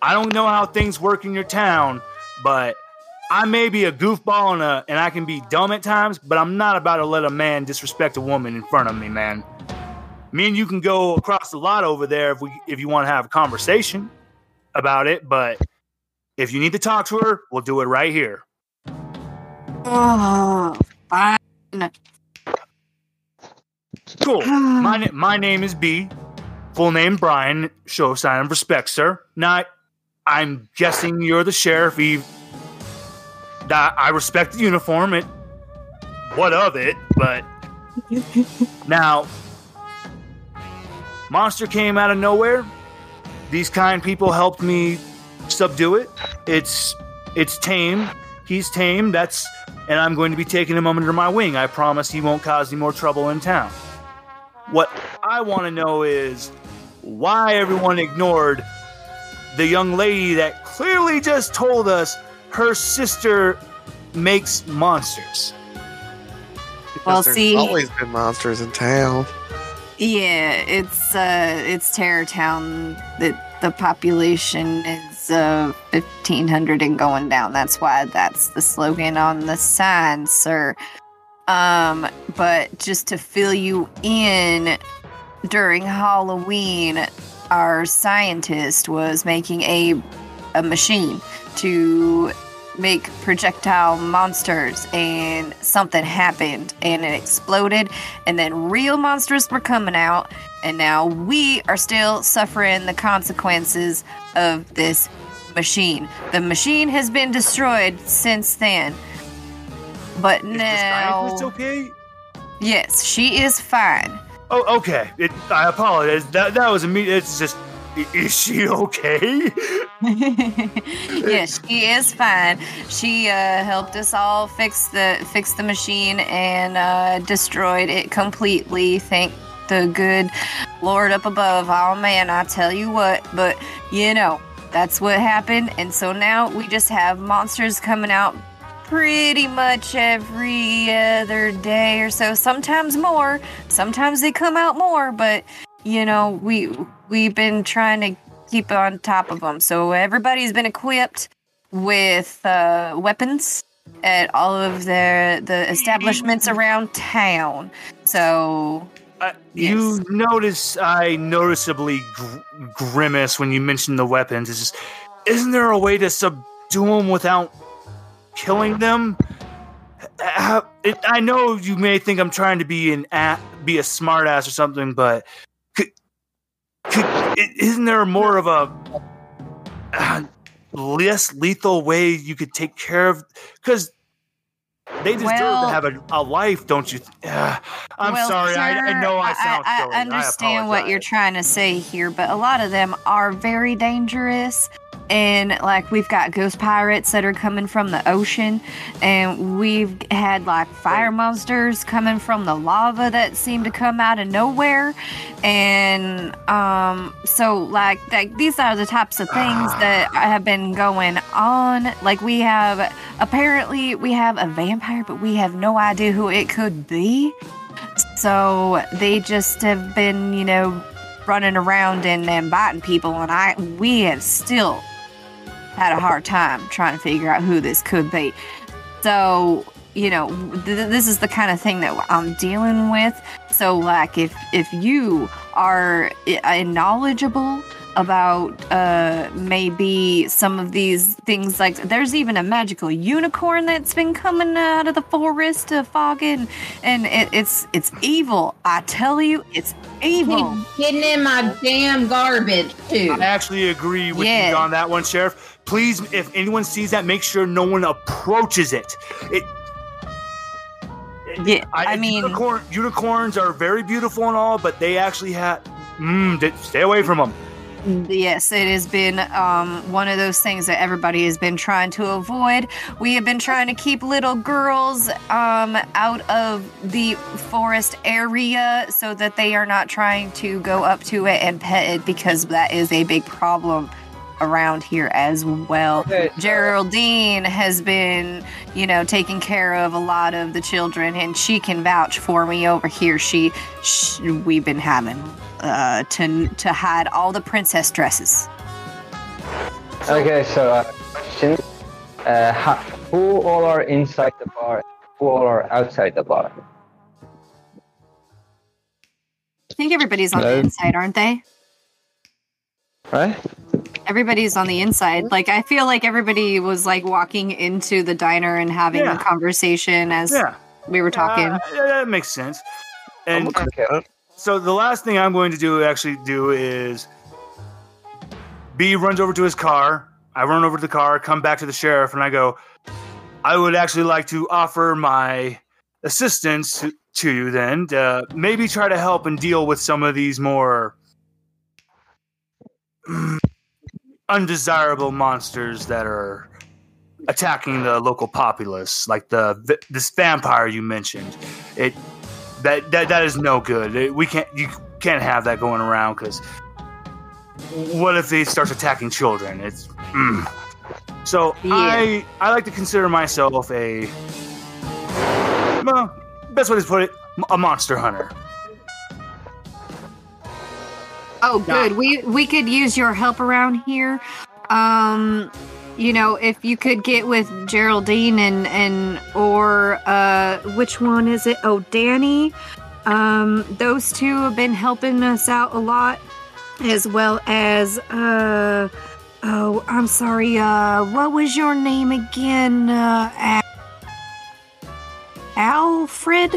I don't know how things work in your town, but I may be a goofball and, a, and I can be dumb at times, but I'm not about to let a man disrespect a woman in front of me, man. Me and you can go across the lot over there if we if you want to have a conversation about it, but if you need to talk to her, we'll do it right here. oh, <sighs> fine. Cool. <sighs> My, na- my name is B. Full name Brian. Show sign of respect, sir. Not. I'm guessing you're the sheriff. Eve. That I respect the uniform. It. What of it? But <laughs> now, monster came out of nowhere. These kind people helped me subdue it. It's it's tame. He's tame. That's and I'm going to be taking him under my wing. I promise he won't cause any more trouble in town. What I want to know is why everyone ignored the young lady that clearly just told us her sister makes monsters. Well, Because there's see- always been monsters in town. Yeah, it's uh, it's Terror Town. The the population is uh fifteen hundred and going down. That's why that's the slogan on the sign, sir. Um, but just to fill you in, during Halloween, our scientist was making a a machine to make projectile monsters and something happened and it exploded and then real monsters were coming out and now we are still suffering the consequences of this machine the machine has been destroyed since then but Is now okay? yes she is fine Oh, okay. It, I apologize. That that was immediate. It's just, is she okay? <laughs> yes, she is fine. She uh, helped us all fix the fix the machine and uh, destroyed it completely. Thank the good Lord up above. Oh man, I tell you what. But you know, that's what happened, and so now we just have monsters coming out pretty much every other day or so. Sometimes more. Sometimes they come out more, but you know, we we've been trying to keep on top of them. So everybody's been equipped with uh, weapons at all of their the establishments around town. So Uh, You notice I noticeably gr- grimace when you mention the weapons. It's just, isn't there a way to subdue them without killing them? It, I know you may think I'm trying to be an a- be a smartass or something, but could, isn't there more of a uh, less lethal way you could take care of? Because they deserve Well- to have a, a life, don't you? Th- uh, I'm Well, sorry. I, I know I sound I. I understand what you're trying to say here, but a lot of them are very dangerous. And like we've got ghost pirates that are coming from the ocean, and we've had like fire monsters coming from the lava that seem to come out of nowhere. And um, so like like these are the types of things that have been going on. Like we have apparently we have a vampire, but we have no idea who it could be. So they just have been, you know, running around and, and biting people, and I we have still had a hard time trying to figure out who this could be. So you know, th- this is the kind of thing that I'm dealing with. So like, if if you are uh, knowledgeable about uh maybe some of these things like there's even a magical unicorn that's been coming out of the forest of Foggin and it, it's it's evil i tell you it's evil He's getting in my damn garbage too. I actually agree with Yeah. you on that one, Sheriff. Please, if anyone sees that, make sure no one approaches it. It. yeah i, mean unicorn, unicorns are very beautiful and all, but they actually have. Mm, stay away from them. Yes, it has been um, one of those things that everybody has been trying to avoid. We have been trying to keep little girls um, out of the forest area so that they are not trying to go up to it and pet it because that is a big problem around here as well. Okay, Geraldine has been, you know, taking care of a lot of the children, and she can vouch for me over here. She, sh we've been having uh, to to hide all the princess dresses. Okay, so uh, question: uh, ha- Who all are inside the bar? Who all are outside the bar? I think everybody's on the inside, aren't they? Right? Everybody's on the inside. Like I feel like everybody was like walking into the diner and having Yeah. a conversation as Yeah, we were talking. Uh, yeah, that makes sense. And Okay. so the last thing I'm going to do actually do is B runs over to his car. I run over to the car, come back to the sheriff, and I go, I would actually like to offer my assistance to, to you then. To maybe try to help and deal with some of these more undesirable monsters that are attacking the local populace, like the this vampire you mentioned. It that that that is no good. It- we can't you can't have that going around because what if they start attacking children? It's mm. so Yeah. I I like to consider myself a well best way to put it a monster hunter. Oh, good. We we could use your help around here. Um, you know, if you could get with Geraldine and and or uh, which one is it? Oh, Danny. Um, those two have been helping us out a lot, as well as uh. Oh, I'm sorry. Uh, what was your name again? Uh, Al- Alfred.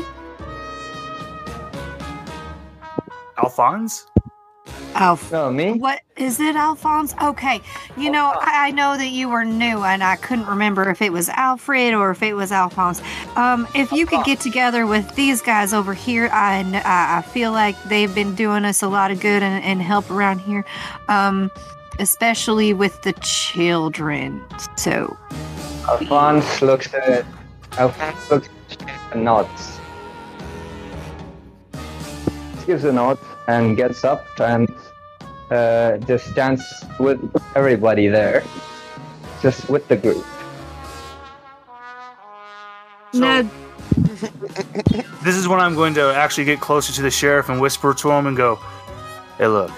Alphonse? Alf. No, me? What is it, Alphonse? Okay, you know I, I know that you were new, and I couldn't remember if it was Alfred or if it was Alphonse. Um, if you could get together with these guys over here, I I, I feel like they've been doing us a lot of good and, and help around here, um, especially with the children. So Alphonse looks at Alphonse looks and nods. Gives a nod and gets up and uh, just stands with everybody there, just with the group. So- <laughs> This is when I'm going to actually get closer to the sheriff and whisper to him and go, "Hey, look,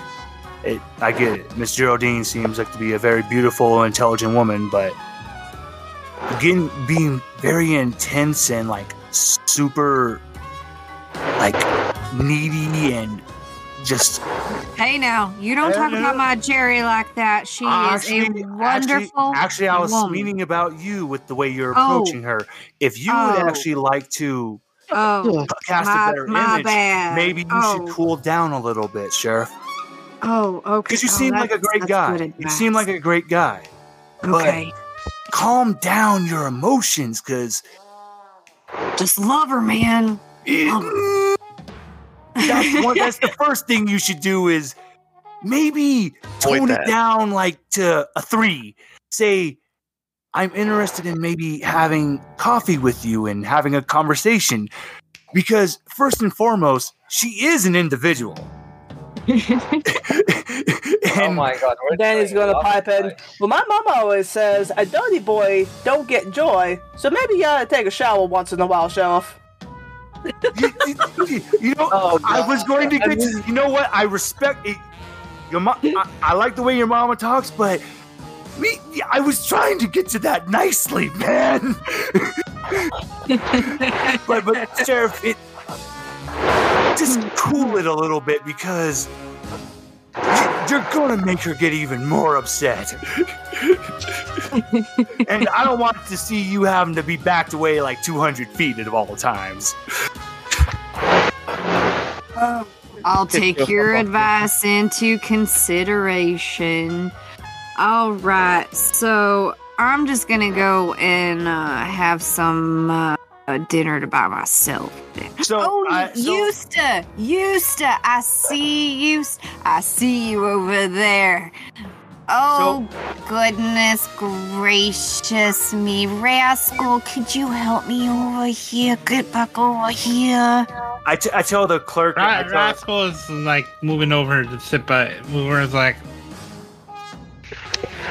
it, I get it. Miss Geraldine seems like to be a very beautiful, intelligent woman, but again, being very intense and like super, like needy and just hey now, you don't Uh, talk about my Jerry like that. She is a wonderful. Actually, actually, I was woman. meaning about you with the way you're Oh. approaching her. If you would Oh. actually like to Oh, cast my, a better my image, bad. maybe you oh. should cool down a little bit, Sheriff. Oh, okay. Because you Oh, seem like a great guy. You seem like a great guy. Okay. Calm down your emotions, because Just love her, man. That's <laughs> one, that's the first thing you should do is maybe Avoid tone that. it down like to a three. Say, I'm interested in maybe having coffee with you and having a conversation. Because first and foremost, she is an individual. <laughs> oh my god. we're Danny's gonna pipe in. tonight. Well, my mama always says a dirty boy don't get joy, so maybe you gotta take a shower once in a while, Sheriff. You, you- you know, Oh, I was going to get. mean- you know what? I respect it. Your mom. I, I like the way your mama talks, but me, I was trying to get to that nicely, man. <laughs> but but sheriff, it just cool it a little bit because you- you're gonna make her get even more upset. and I don't want to see you having to be backed away like 200 feet at all times. I'll take your advice into consideration. All right, so I'm just gonna go and uh, have some uh, dinner to by myself. So, oh, I, so Eusta, Eusta, I see you. I see you over there. Oh, goodness gracious me, Rascal, could you help me over here? Get back over here. I, t- I tell the clerk. Ra- I tell- Rascal is like moving over to sit by. Mover is like,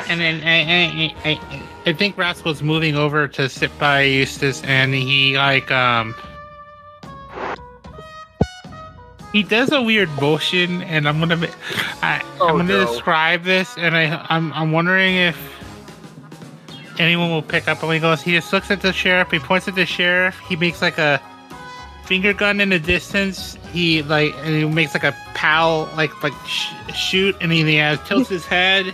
and then I, I, I, I think Rascal's moving over to sit by Eustace, and he like um. He does a weird motion, and I'm gonna, I, Oh, I'm gonna no. describe this, and I, I'm, I'm wondering if anyone will pick up. And he goes, he just looks at the sheriff, he points at the sheriff, he makes like a finger gun in the distance. He like and he makes like a pow like like sh- shoot, and he uh, tilts his head,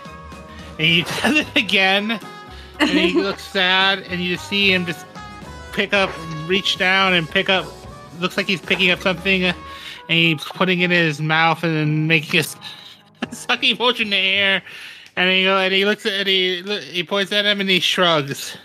and he <laughs> does it again, and he <laughs> looks sad, and you see him just pick up, reach down, and pick up. Looks like he's picking up something, and he's putting it in his mouth, and then making a <laughs> sucking motion in the air. And he go, and he looks at, and he he points at him, and he shrugs.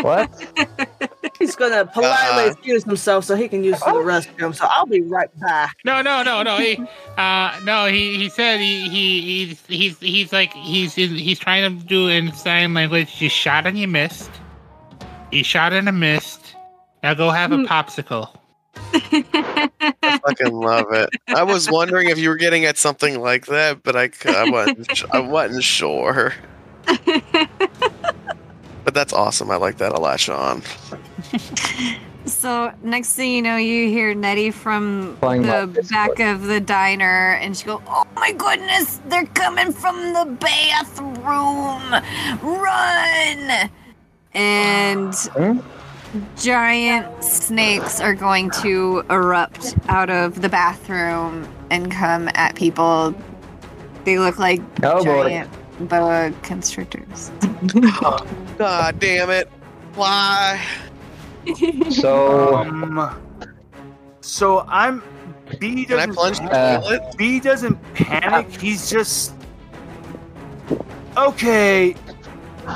What? <laughs> He's gonna politely Uh. excuse himself so he can use the restroom. So I'll be right back. No, no, no, no. He, <laughs> uh, no. He, he said he, he, he's, he's, he's like he's, he's trying to do in sign language. You shot and you missed. You shot and you missed. Now go have a popsicle. I fucking love it. I was wondering if you were getting at something like that, but I, c- I wasn't. I wasn't sure. <laughs> But that's awesome. I like that a lot, Sean. So next thing you know, you hear Nettie from Playing my the back of the diner, and she go, "Oh my goodness, they're coming from the bathroom! Run!" And Hmm? giant snakes are going to erupt out of the bathroom and come at people. They look like Oh boy. giant boa constrictors. <laughs> God damn it! Why? So, Um, so I'm. B Can I doesn't. plunge the Uh. B doesn't panic. He's just. Okay.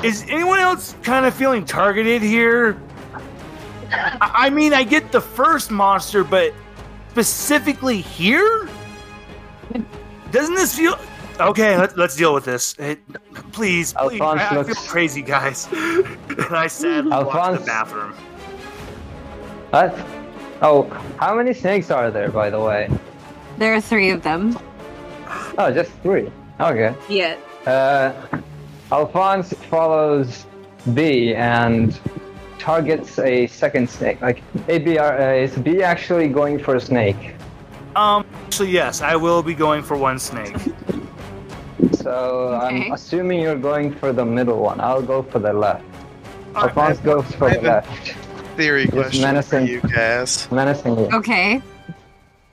Is anyone else kind of feeling targeted here? I I mean, I get the first monster, but specifically here? Doesn't this feel. Okay, let, let's deal with this. It, please, please. Alphonse I, I feel crazy, guys. and I sadly walked to Alphonse- the bathroom. what? Oh, how many snakes are there, by the way? There are three of them. Oh, just three. Okay. Yeah. Uh, Alphonse follows B and targets a second snake. Like, hey, B, uh, is B actually going for a snake? Um, actually, yes, I will be going for one snake. So Okay. I'm assuming you're going for the middle one. I'll go for the left. Alright, Alphonse goes for I the left. Theory question for menacing. you guys: Menacingly. Okay.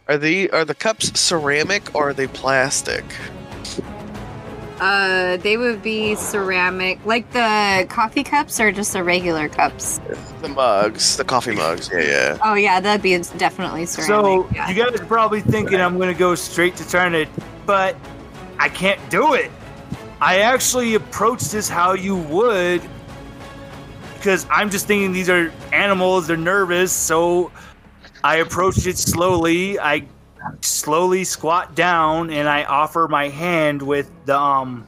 Are the are the cups ceramic or are they plastic? Uh, they would be ceramic, like the coffee cups, or just the regular cups. The mugs, the coffee mugs. Yeah, yeah. Oh yeah, that'd be definitely ceramic. So yeah. you guys are probably thinking I'm going to go straight to trying to but I can't do it. I actually approached this how you would because I'm just thinking these are animals, they're nervous, so I approached it slowly. I slowly squat down and I offer my hand with the um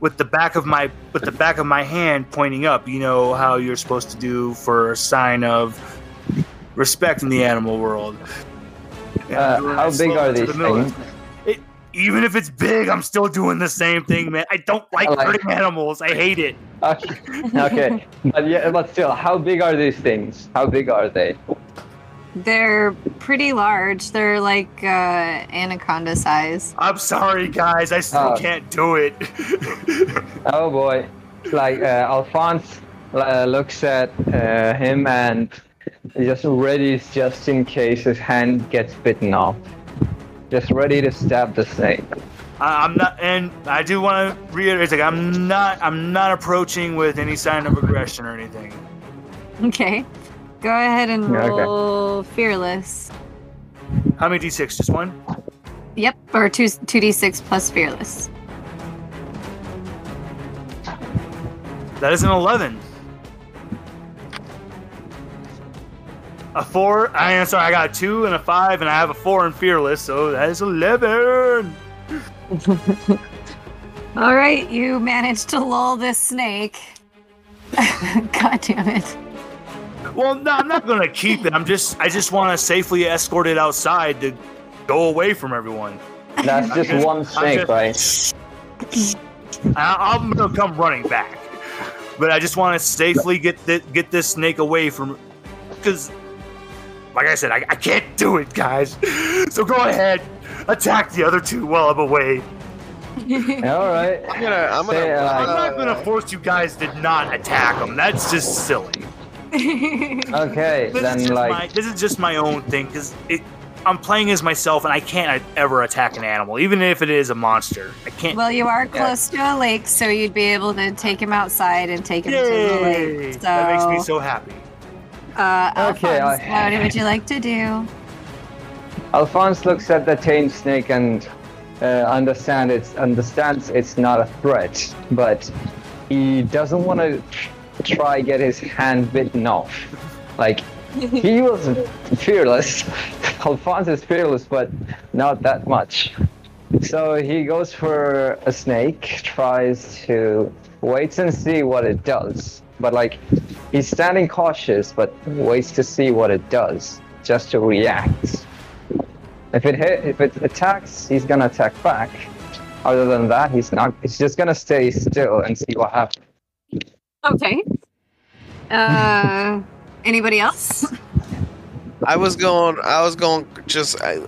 with the back of my with the back of my hand pointing up. You know how you're supposed to do for a sign of respect in the animal world. Uh, how big are these the things? It, even if it's big, I'm still doing the same thing, man. I don't like I like- hurting animals. I hate it. <laughs> Okay. okay. But yeah, but still, how big are these things? How big are they? They're pretty large. They're like uh, anaconda size. I'm sorry, guys. I still Oh. can't do it. <laughs> Oh boy. Like uh, Alphonse uh, looks at uh, him and just readies just in case his hand gets bitten off. Just ready to stab the snake. I, I'm not, and I do want to reiterate, like I'm not, I'm not approaching with any sign of aggression or anything. Okay. Go ahead and Yeah, okay. roll fearless. How many d6? Just one. Yep, or two two d six plus fearless. That is an 11. A four. I am sorry. I got a two and a five, and I have a four in fearless, so that is 11. <laughs> All right, you managed to lull this snake. <laughs> God damn it! Well, no, I'm not gonna keep it. I'm just, I just want to safely escort it outside to go away from everyone. That's just just- one snake, just- right? I, I'm gonna come running back, but I just want to safely get the, get this snake away from, because, like I said, I, I can't do it, guys. So go ahead, attack the other two while I'm away. <laughs> All right. I'm gonna. I'm gonna. Say, uh, I'm not uh, gonna force you guys to not attack them. That's just silly. <laughs> Okay, This is then just like my, this is just my own thing because I'm playing as myself and I can't ever attack an animal, even if it is a monster. I can't. well, you are close to a lake, so you'd be able to take him outside and take him to the lake. So, That makes me so happy. Uh, Okay, Alphonse, I- what would you like to do? Alphonse looks at the tame snake and uh, understand it's understands it's not a threat, but he doesn't want to try get his hand bitten off. Like he <laughs> was fearless. <laughs> Alphonse is fearless, but not that much. So he goes for a snake, tries to waits and see what it does. But like he's standing cautious, but waits to see what it does, just to react. If it hit, if it attacks, he's gonna attack back. Other than that, he's not. He's just gonna stay still and see what happens. Okay. Uh, <laughs> anybody else? I was going. I was going. Just I,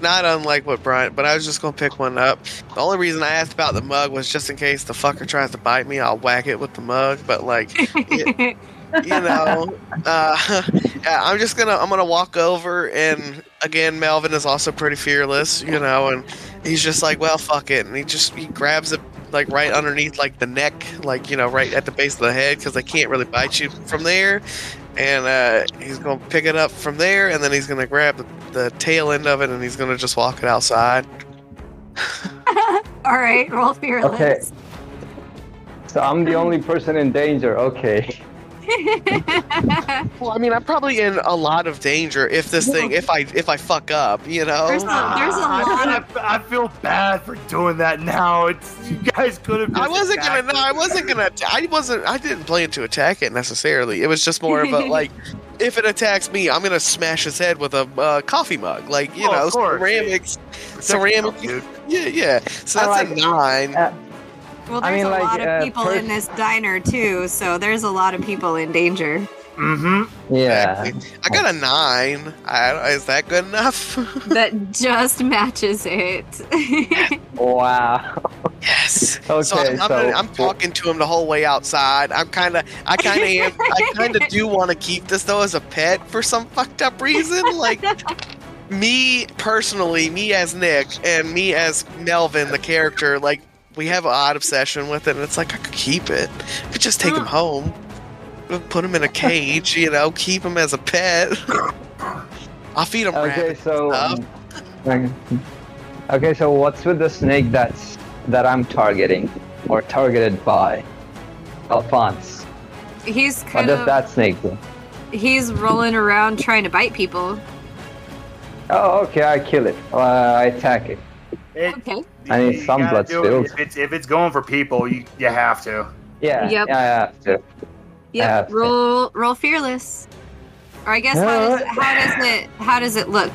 not unlike what Brian, but I was just gonna pick one up. The only reason I asked about the mug was just in case the fucker tries to bite me, I'll whack it with the mug. But like, it- <laughs> you know, uh, <laughs> I'm just gonna. I'm gonna walk over, and again, Melvin is also pretty fearless, you know, and he's just like, well, fuck it, and he just he grabs it like right underneath like the neck, like you know, right at the base of the head, because they can't really bite you from there. And uh, he's gonna pick it up from there, and then he's gonna grab the, the tail end of it, and he's gonna just walk it outside. <laughs> All right, roll fearless. Okay. So I'm the only person in danger. Okay. <laughs> Well, I mean, I'm probably in a lot of danger if this thing, if I if I fuck up, you know. There's a, there's a I, lot of I, I feel bad for doing that now. It's you guys could have. I wasn't gonna. No, I wasn't gonna. I wasn't. I didn't plan to attack it necessarily. It was just more of a <laughs> like, if it attacks me, I'm gonna smash his head with a uh, coffee mug, like you Oh, know, of course. ceramics, ceramic. Yeah, yeah. So that's like- a nine. Uh, Well, I there's mean, a like, lot of uh, people pers- in this diner too, so there's a lot of people in danger. Mm-hmm. Yeah. I got a nine. I, is that good enough? <laughs> That just matches it. <laughs> Wow. yes. Okay. <laughs> so I'm, I'm, so gonna- I'm talking to him the whole way outside. I'm kind of, I kind of am, I kind of do want to keep this though as a pet for some fucked up reason. Like me personally, me as Nick and me as Melvin, the character, like we have an odd obsession with it, and it's like I could keep it. I could just take him home, put him in a cage, you know, keep him as a pet. I'll feed him Okay, so um, Okay, so what's with the snake that's that I'm targeting or targeted by? Alphonse. He's What kind does of that snake do? he's rolling around trying to bite people. Oh, okay, I kill it. Uh, I attack it. It, Okay. I need you some blood do it. If it's if it's going for people, you you have to. Yeah, Yep. yeah, I have to. Yep. have to. roll roll fearless. Or I guess how does, how does it how does it look?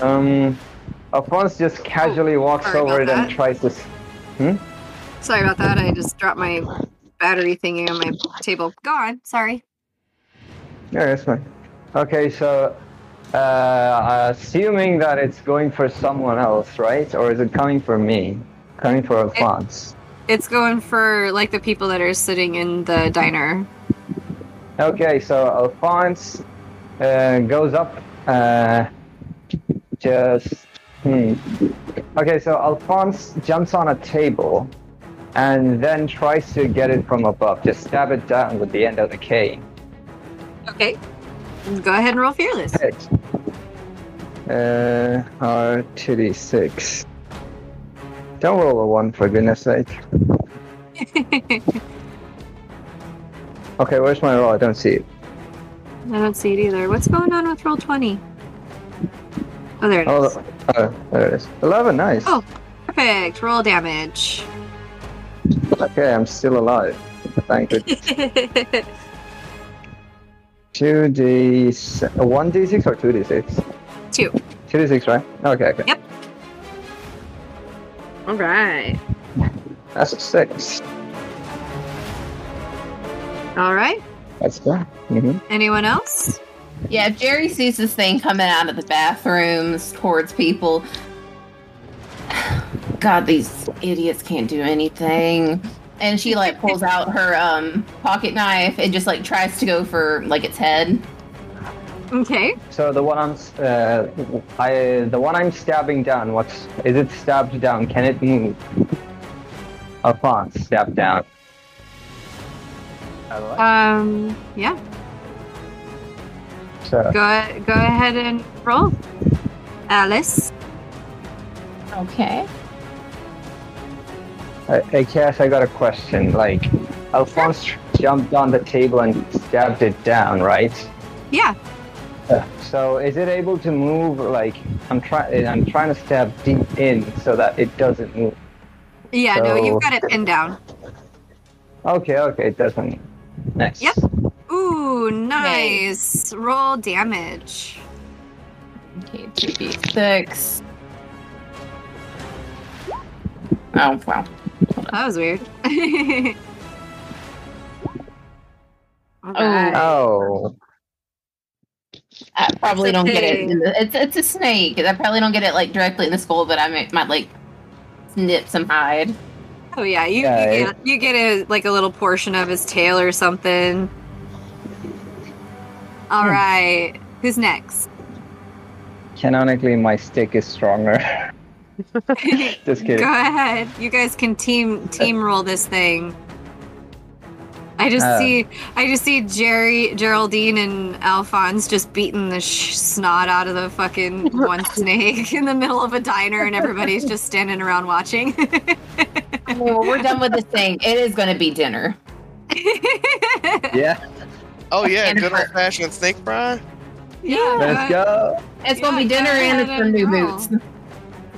Um, Alphonse just casually walks over about it and tries to. s- Sorry about that. I just dropped my battery thingy on my table. Go on. Sorry. Yeah, that's fine. Okay, so uh, assuming that it's going for someone else, right? Or is it coming for me? Coming for Alphonse. It's going for like the people that are sitting in the diner. Okay, so Alphonse uh, goes up. Uh, just. Hmm. Okay, so Alphonse jumps on a table and then tries to get it from above. Just stab it down with the end of the cane. Okay. Go ahead and roll fearless. Hit. Uh, R2d6. Don't roll a 1 for goodness sake. <laughs> Okay, where's my roll? I don't see it. I don't see it either. What's going on with roll twenty? Oh, there it is. Oh, oh, there it is. 11, nice. Oh. Perfect. Roll damage. Okay, I'm still alive. Thank <laughs> goodness. 2d... 1d6 or 2d6? Two. 2d6, right? Okay, okay. Yep. All right. That's a 6. All right. That's good. hmm Anyone else? Yeah, if Jerry sees this thing coming out of the bathrooms towards people. <sighs> God, these idiots can't do anything. And she like pulls out her um pocket knife and just like tries to go for like its head. Okay. So the one I'm, uh, I, the one I'm stabbing down. What's is it stabbed down? Can it move? Alphonse, stab down. Um. Yeah. So, Go go ahead and roll. Alice. Okay. Hey, Cass, I got a question. Like, Alphonse jumped on the table and stabbed it down, right? Yeah. Uh, So is it able to move? Like, I'm trying. I'm trying to stab deep in so that it doesn't move. Yeah. no, you've got it pinned down. Okay, okay, it doesn't. Nice. Yep. Ooh, nice. Roll damage. Okay, two d six. Oh wow. That was weird. <laughs> Oh. right. Oh. I probably It's don't get it. thing. In the, it's it's a snake. I probably don't get it like directly in the skull, but I might, might like snip some hide. Oh yeah, you, Yeah, you get you get a like a little portion of his tail or something. All Hmm. right, who's next? Canonically, my stick is stronger. <laughs> <laughs> Just kidding. Go ahead. You guys can team team roll this thing. I just Uh. see I just see Jerry, Geraldine, and Alphonse just beating the sh- snot out of the fucking <laughs> one snake in the middle of a diner, and everybody's just standing around watching. I mean, when we're done with this thing, it is going to be dinner. <laughs> Yeah, Oh yeah, And good old fashioned snake fry. yeah. let's go. It's going to be dinner and it's ahead for new roll. boots.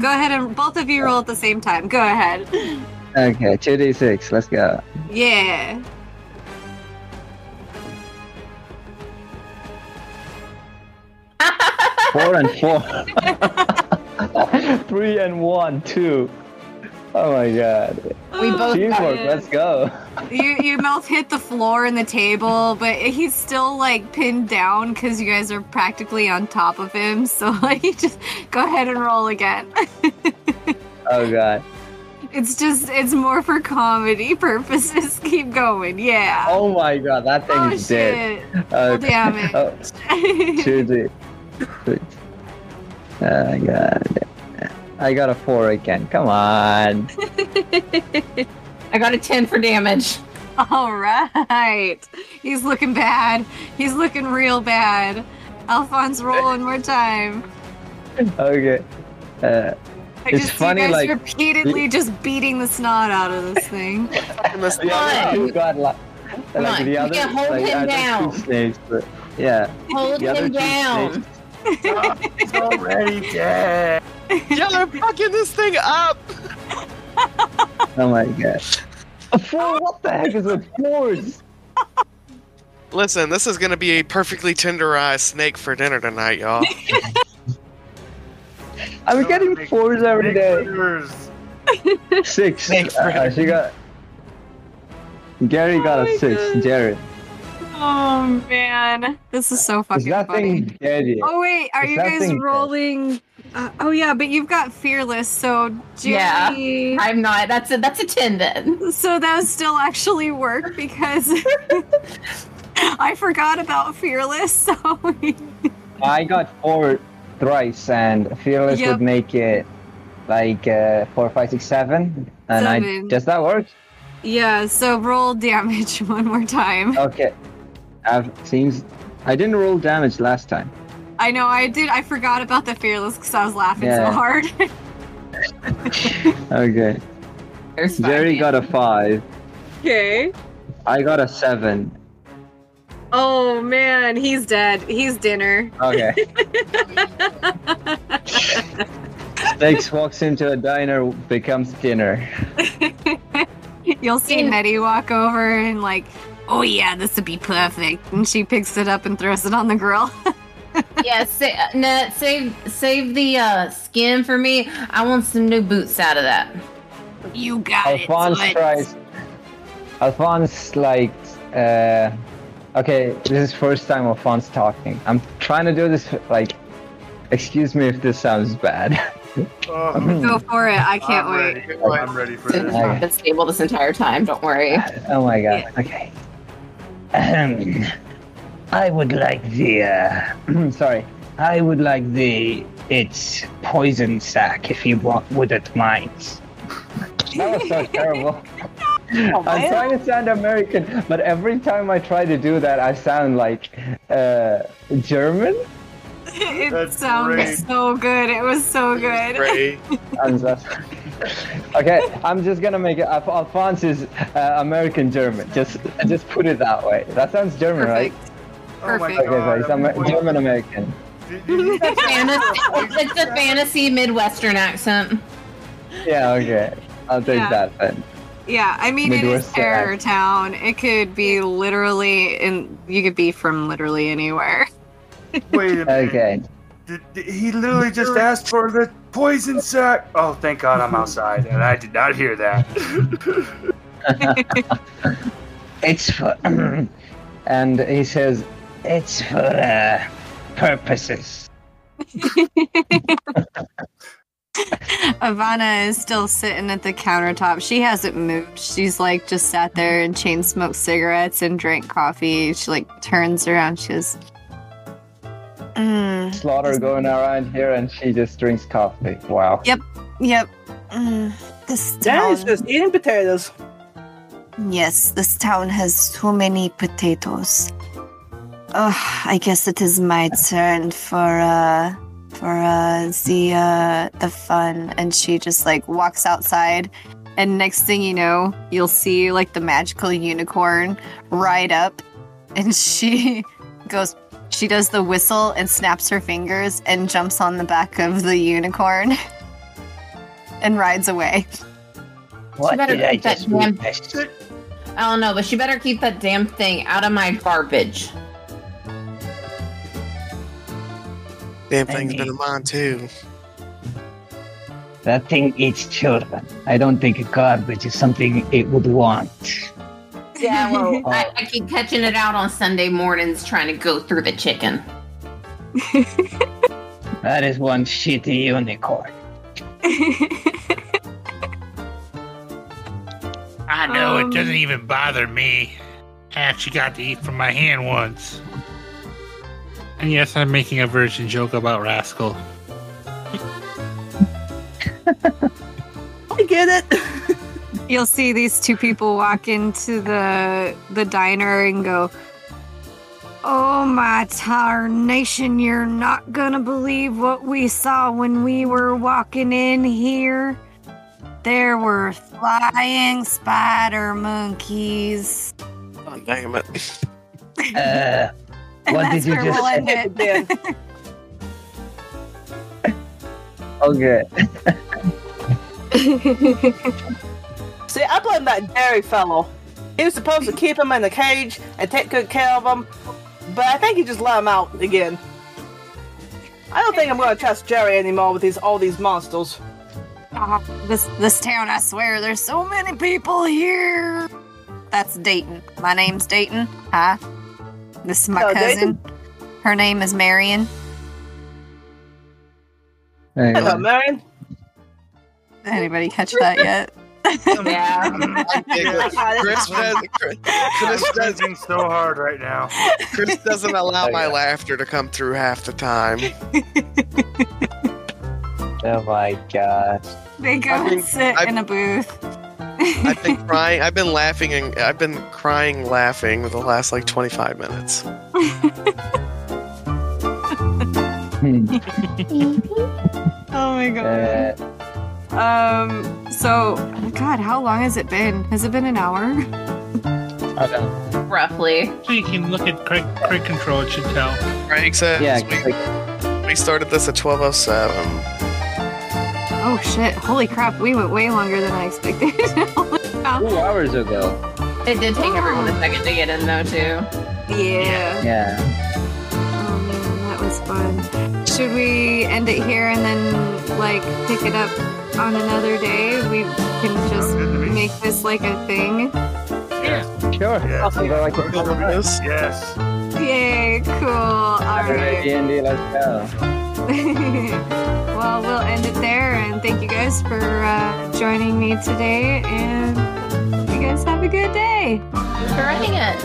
Go ahead and both of you roll at the same time. Go ahead. Okay, 2d6, let's go. Yeah. Four and <laughs> four. <laughs> Three and one, two. Oh my god. We both Teamwork, man. let's go. you you both hit the floor and the table, but he's still like pinned down because you guys are practically on top of him. <laughs> So like, just go ahead and roll again. <laughs> Oh god. it's just it's more for comedy purposes. <laughs> Keep going, yeah. Oh my god, that Oh, thing's dead. shit! Roll damage. Oh, 2d. Oh god. I got a four again. Come on. <laughs> I got a 10 for damage. All right, he's looking bad. He's looking real bad. Alphonse, roll one more time. Okay. Uh, I It's just funny, see you guys like- repeatedly just beating the snot out of this thing. <laughs> And this- The other on. two got like, Come like on, the you other, can hold like, him down. snakes, but yeah, Hold the him down. snakes. He's already dead. Y'all are fucking this thing up. <laughs> Oh my gosh. A four? What the heck is a fours? Listen, this is gonna be a perfectly tenderized snake for dinner tonight, y'all. <laughs> I'm getting fours every day. Fingers. Six. Uh, she got. Gary got Oh a six. God. Jared. Oh man, this is so Is fucking that funny. dead yet? Oh wait, are Is you guys rolling? Uh, oh yeah, but you've got fearless, so Yeah. I'm not. That's a that's a ten then. So that would still actually work because <laughs> I forgot about fearless. So <laughs> I got four thrice, and fearless Yep. would make it like uh, four, five, six, seven. And I Seven. does that work? yeah, so roll damage <laughs> one more time. Okay. I've seems I didn't roll damage last time. I know I did. I forgot about the fearless because I was laughing Yeah. so hard. <laughs> <laughs> Okay. There's Jerry got a five. okay. I got a seven. Oh man, he's dead. He's dinner. Okay. <laughs> Snakes walks into a diner, becomes dinner. You'll see Nettie walk over and like, oh yeah, this would be perfect. And she picks it up and throws it on the grill. <laughs> Yeah, sa- Ned, save save the uh, skin for me. I want some new boots out of that. you got Alphonse it. Alphonse tries. Alphonse like. Uh, okay, this is first time Alphonse talking. I'm trying to do this like. Excuse me if this sounds bad. Oh, <laughs> Go for it. I can't I'm wait. ready. I'm ready for this. I've been stable this entire time. Don't worry. oh my god. Okay. Ahem. I would like the. Uh, <clears throat> sorry. I would like the. It's poison sack if you want, wouldn't mind. That was so terrible. Oh, <laughs> I'm trying to sound American, but every time I try to do that, I sound like uh, German. It That's sounds great. so good. It was so good. Great. <laughs> I'm just- <laughs> okay, I'm just gonna make it. Alf- Alphonse is uh, American German. Just, just put it that way. That sounds German, right? Perfect. My Perfect. Okay, so he's Amer- German American. Did- did Fantasy, <laughs> it's a fantasy Midwestern accent. Yeah, okay. I'll take Yeah. that then. Yeah, I mean it is Midwestern Terror accent. Town. It could be literally in you could be from literally anywhere. <laughs> Wait a minute. Okay. Did, did- he literally just asked for the poison sack. Oh, thank God I'm outside, and I did not hear that. <laughs> It's for, <clears throat> and he says, it's for uh, purposes. <laughs> Ivana is still sitting at the countertop. She hasn't moved. She's like just sat there and chain smoked cigarettes and drank coffee. She like turns around. She goes, mm, Slaughter going around here, and she just drinks coffee. Wow. "Yep, mm, this Danny's town. just eating potatoes. Yes, this town has too many potatoes. Oh, I guess it is my turn for uh for uh the uh the fun and she just like walks outside and next thing you know, you'll see like the magical unicorn ride up and <laughs> she goes she does the whistle and snaps her fingers and jumps on the back of the unicorn <laughs> and rides away. She better keep that damn. I don't know, but she better keep that damn thing out of my garbage. Damn thing's been in mine too. That thing eats children. I don't think a garbage is something it would want. Yeah, <laughs> well, I, I keep catching it out on Sunday mornings trying to go through the chicken. <laughs> That is one shitty unicorn. I know Um, it doesn't even bother me. I actually got to eat from my hand once. And yes, I'm making a virgin joke about Rascal. <laughs> I get it. You'll see these two people walk into the the diner and go, Oh my tarnation, you're not gonna believe what we saw when we were walking in here. There were flying spider monkeys. Oh, damn it. Uh, And <laughs> what did you just we'll say? end it. <laughs> Okay. <laughs> See, I blame that Jerry fellow. He was supposed to <laughs> keep him in the cage and take good care of him, but I think he just let him out again. I don't think I'm going to trust Jerry anymore with these all these monsters. Ah, this this town, I swear, there's so many people here. That's Dayton. My name's Dayton. Hi. This is my Hello, cousin. Her name is Marion. There Hello. Marion. Anybody catch that yet? Yeah. I'm. Chris, does, Chris, Chris, does, so hard right now. Chris doesn't allow my laughter to come through half the time. <laughs> Oh my gosh. They go I've been- and sit I've- in a booth. I've been crying. I've been laughing and I've been crying, laughing for the last like 25 minutes. <laughs> Hmm. oh my god. Uh, Um. So, God, how long has it been? Has it been an hour? okay. Roughly. So you can look at Craig, Craig Control, it should tell. Craig says Yeah, we, we started this at 1207. Oh shit! Holy crap! We went way longer than I expected. <laughs> Two hours ago. It did take everyone a second to get in though too. yeah. Yeah. Oh man, that was fun. Should we end it here and then like pick it up on another day? We can just Sounds good to me. make this like a thing. Sure. Yeah. I'll go like a Yes. Yes. Yay! Cool. All right. D&D, let's go. <laughs> well, we'll end it there, and thank you guys for uh, joining me today. And you guys have a good day. For running it.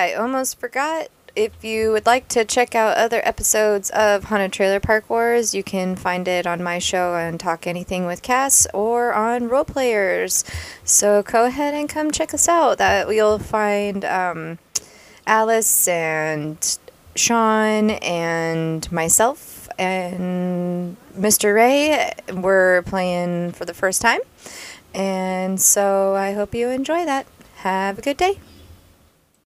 I almost forgot. If you would like to check out other episodes of Haunted Trailer Park Wars, you can find it on my show and Talk Anything with Cass or on Roll Players. So go ahead and come check us out. That you'll find um, Alice and Sean and myself and Mr. Ray were playing for the first time. And so I hope you enjoy that. Have a good day.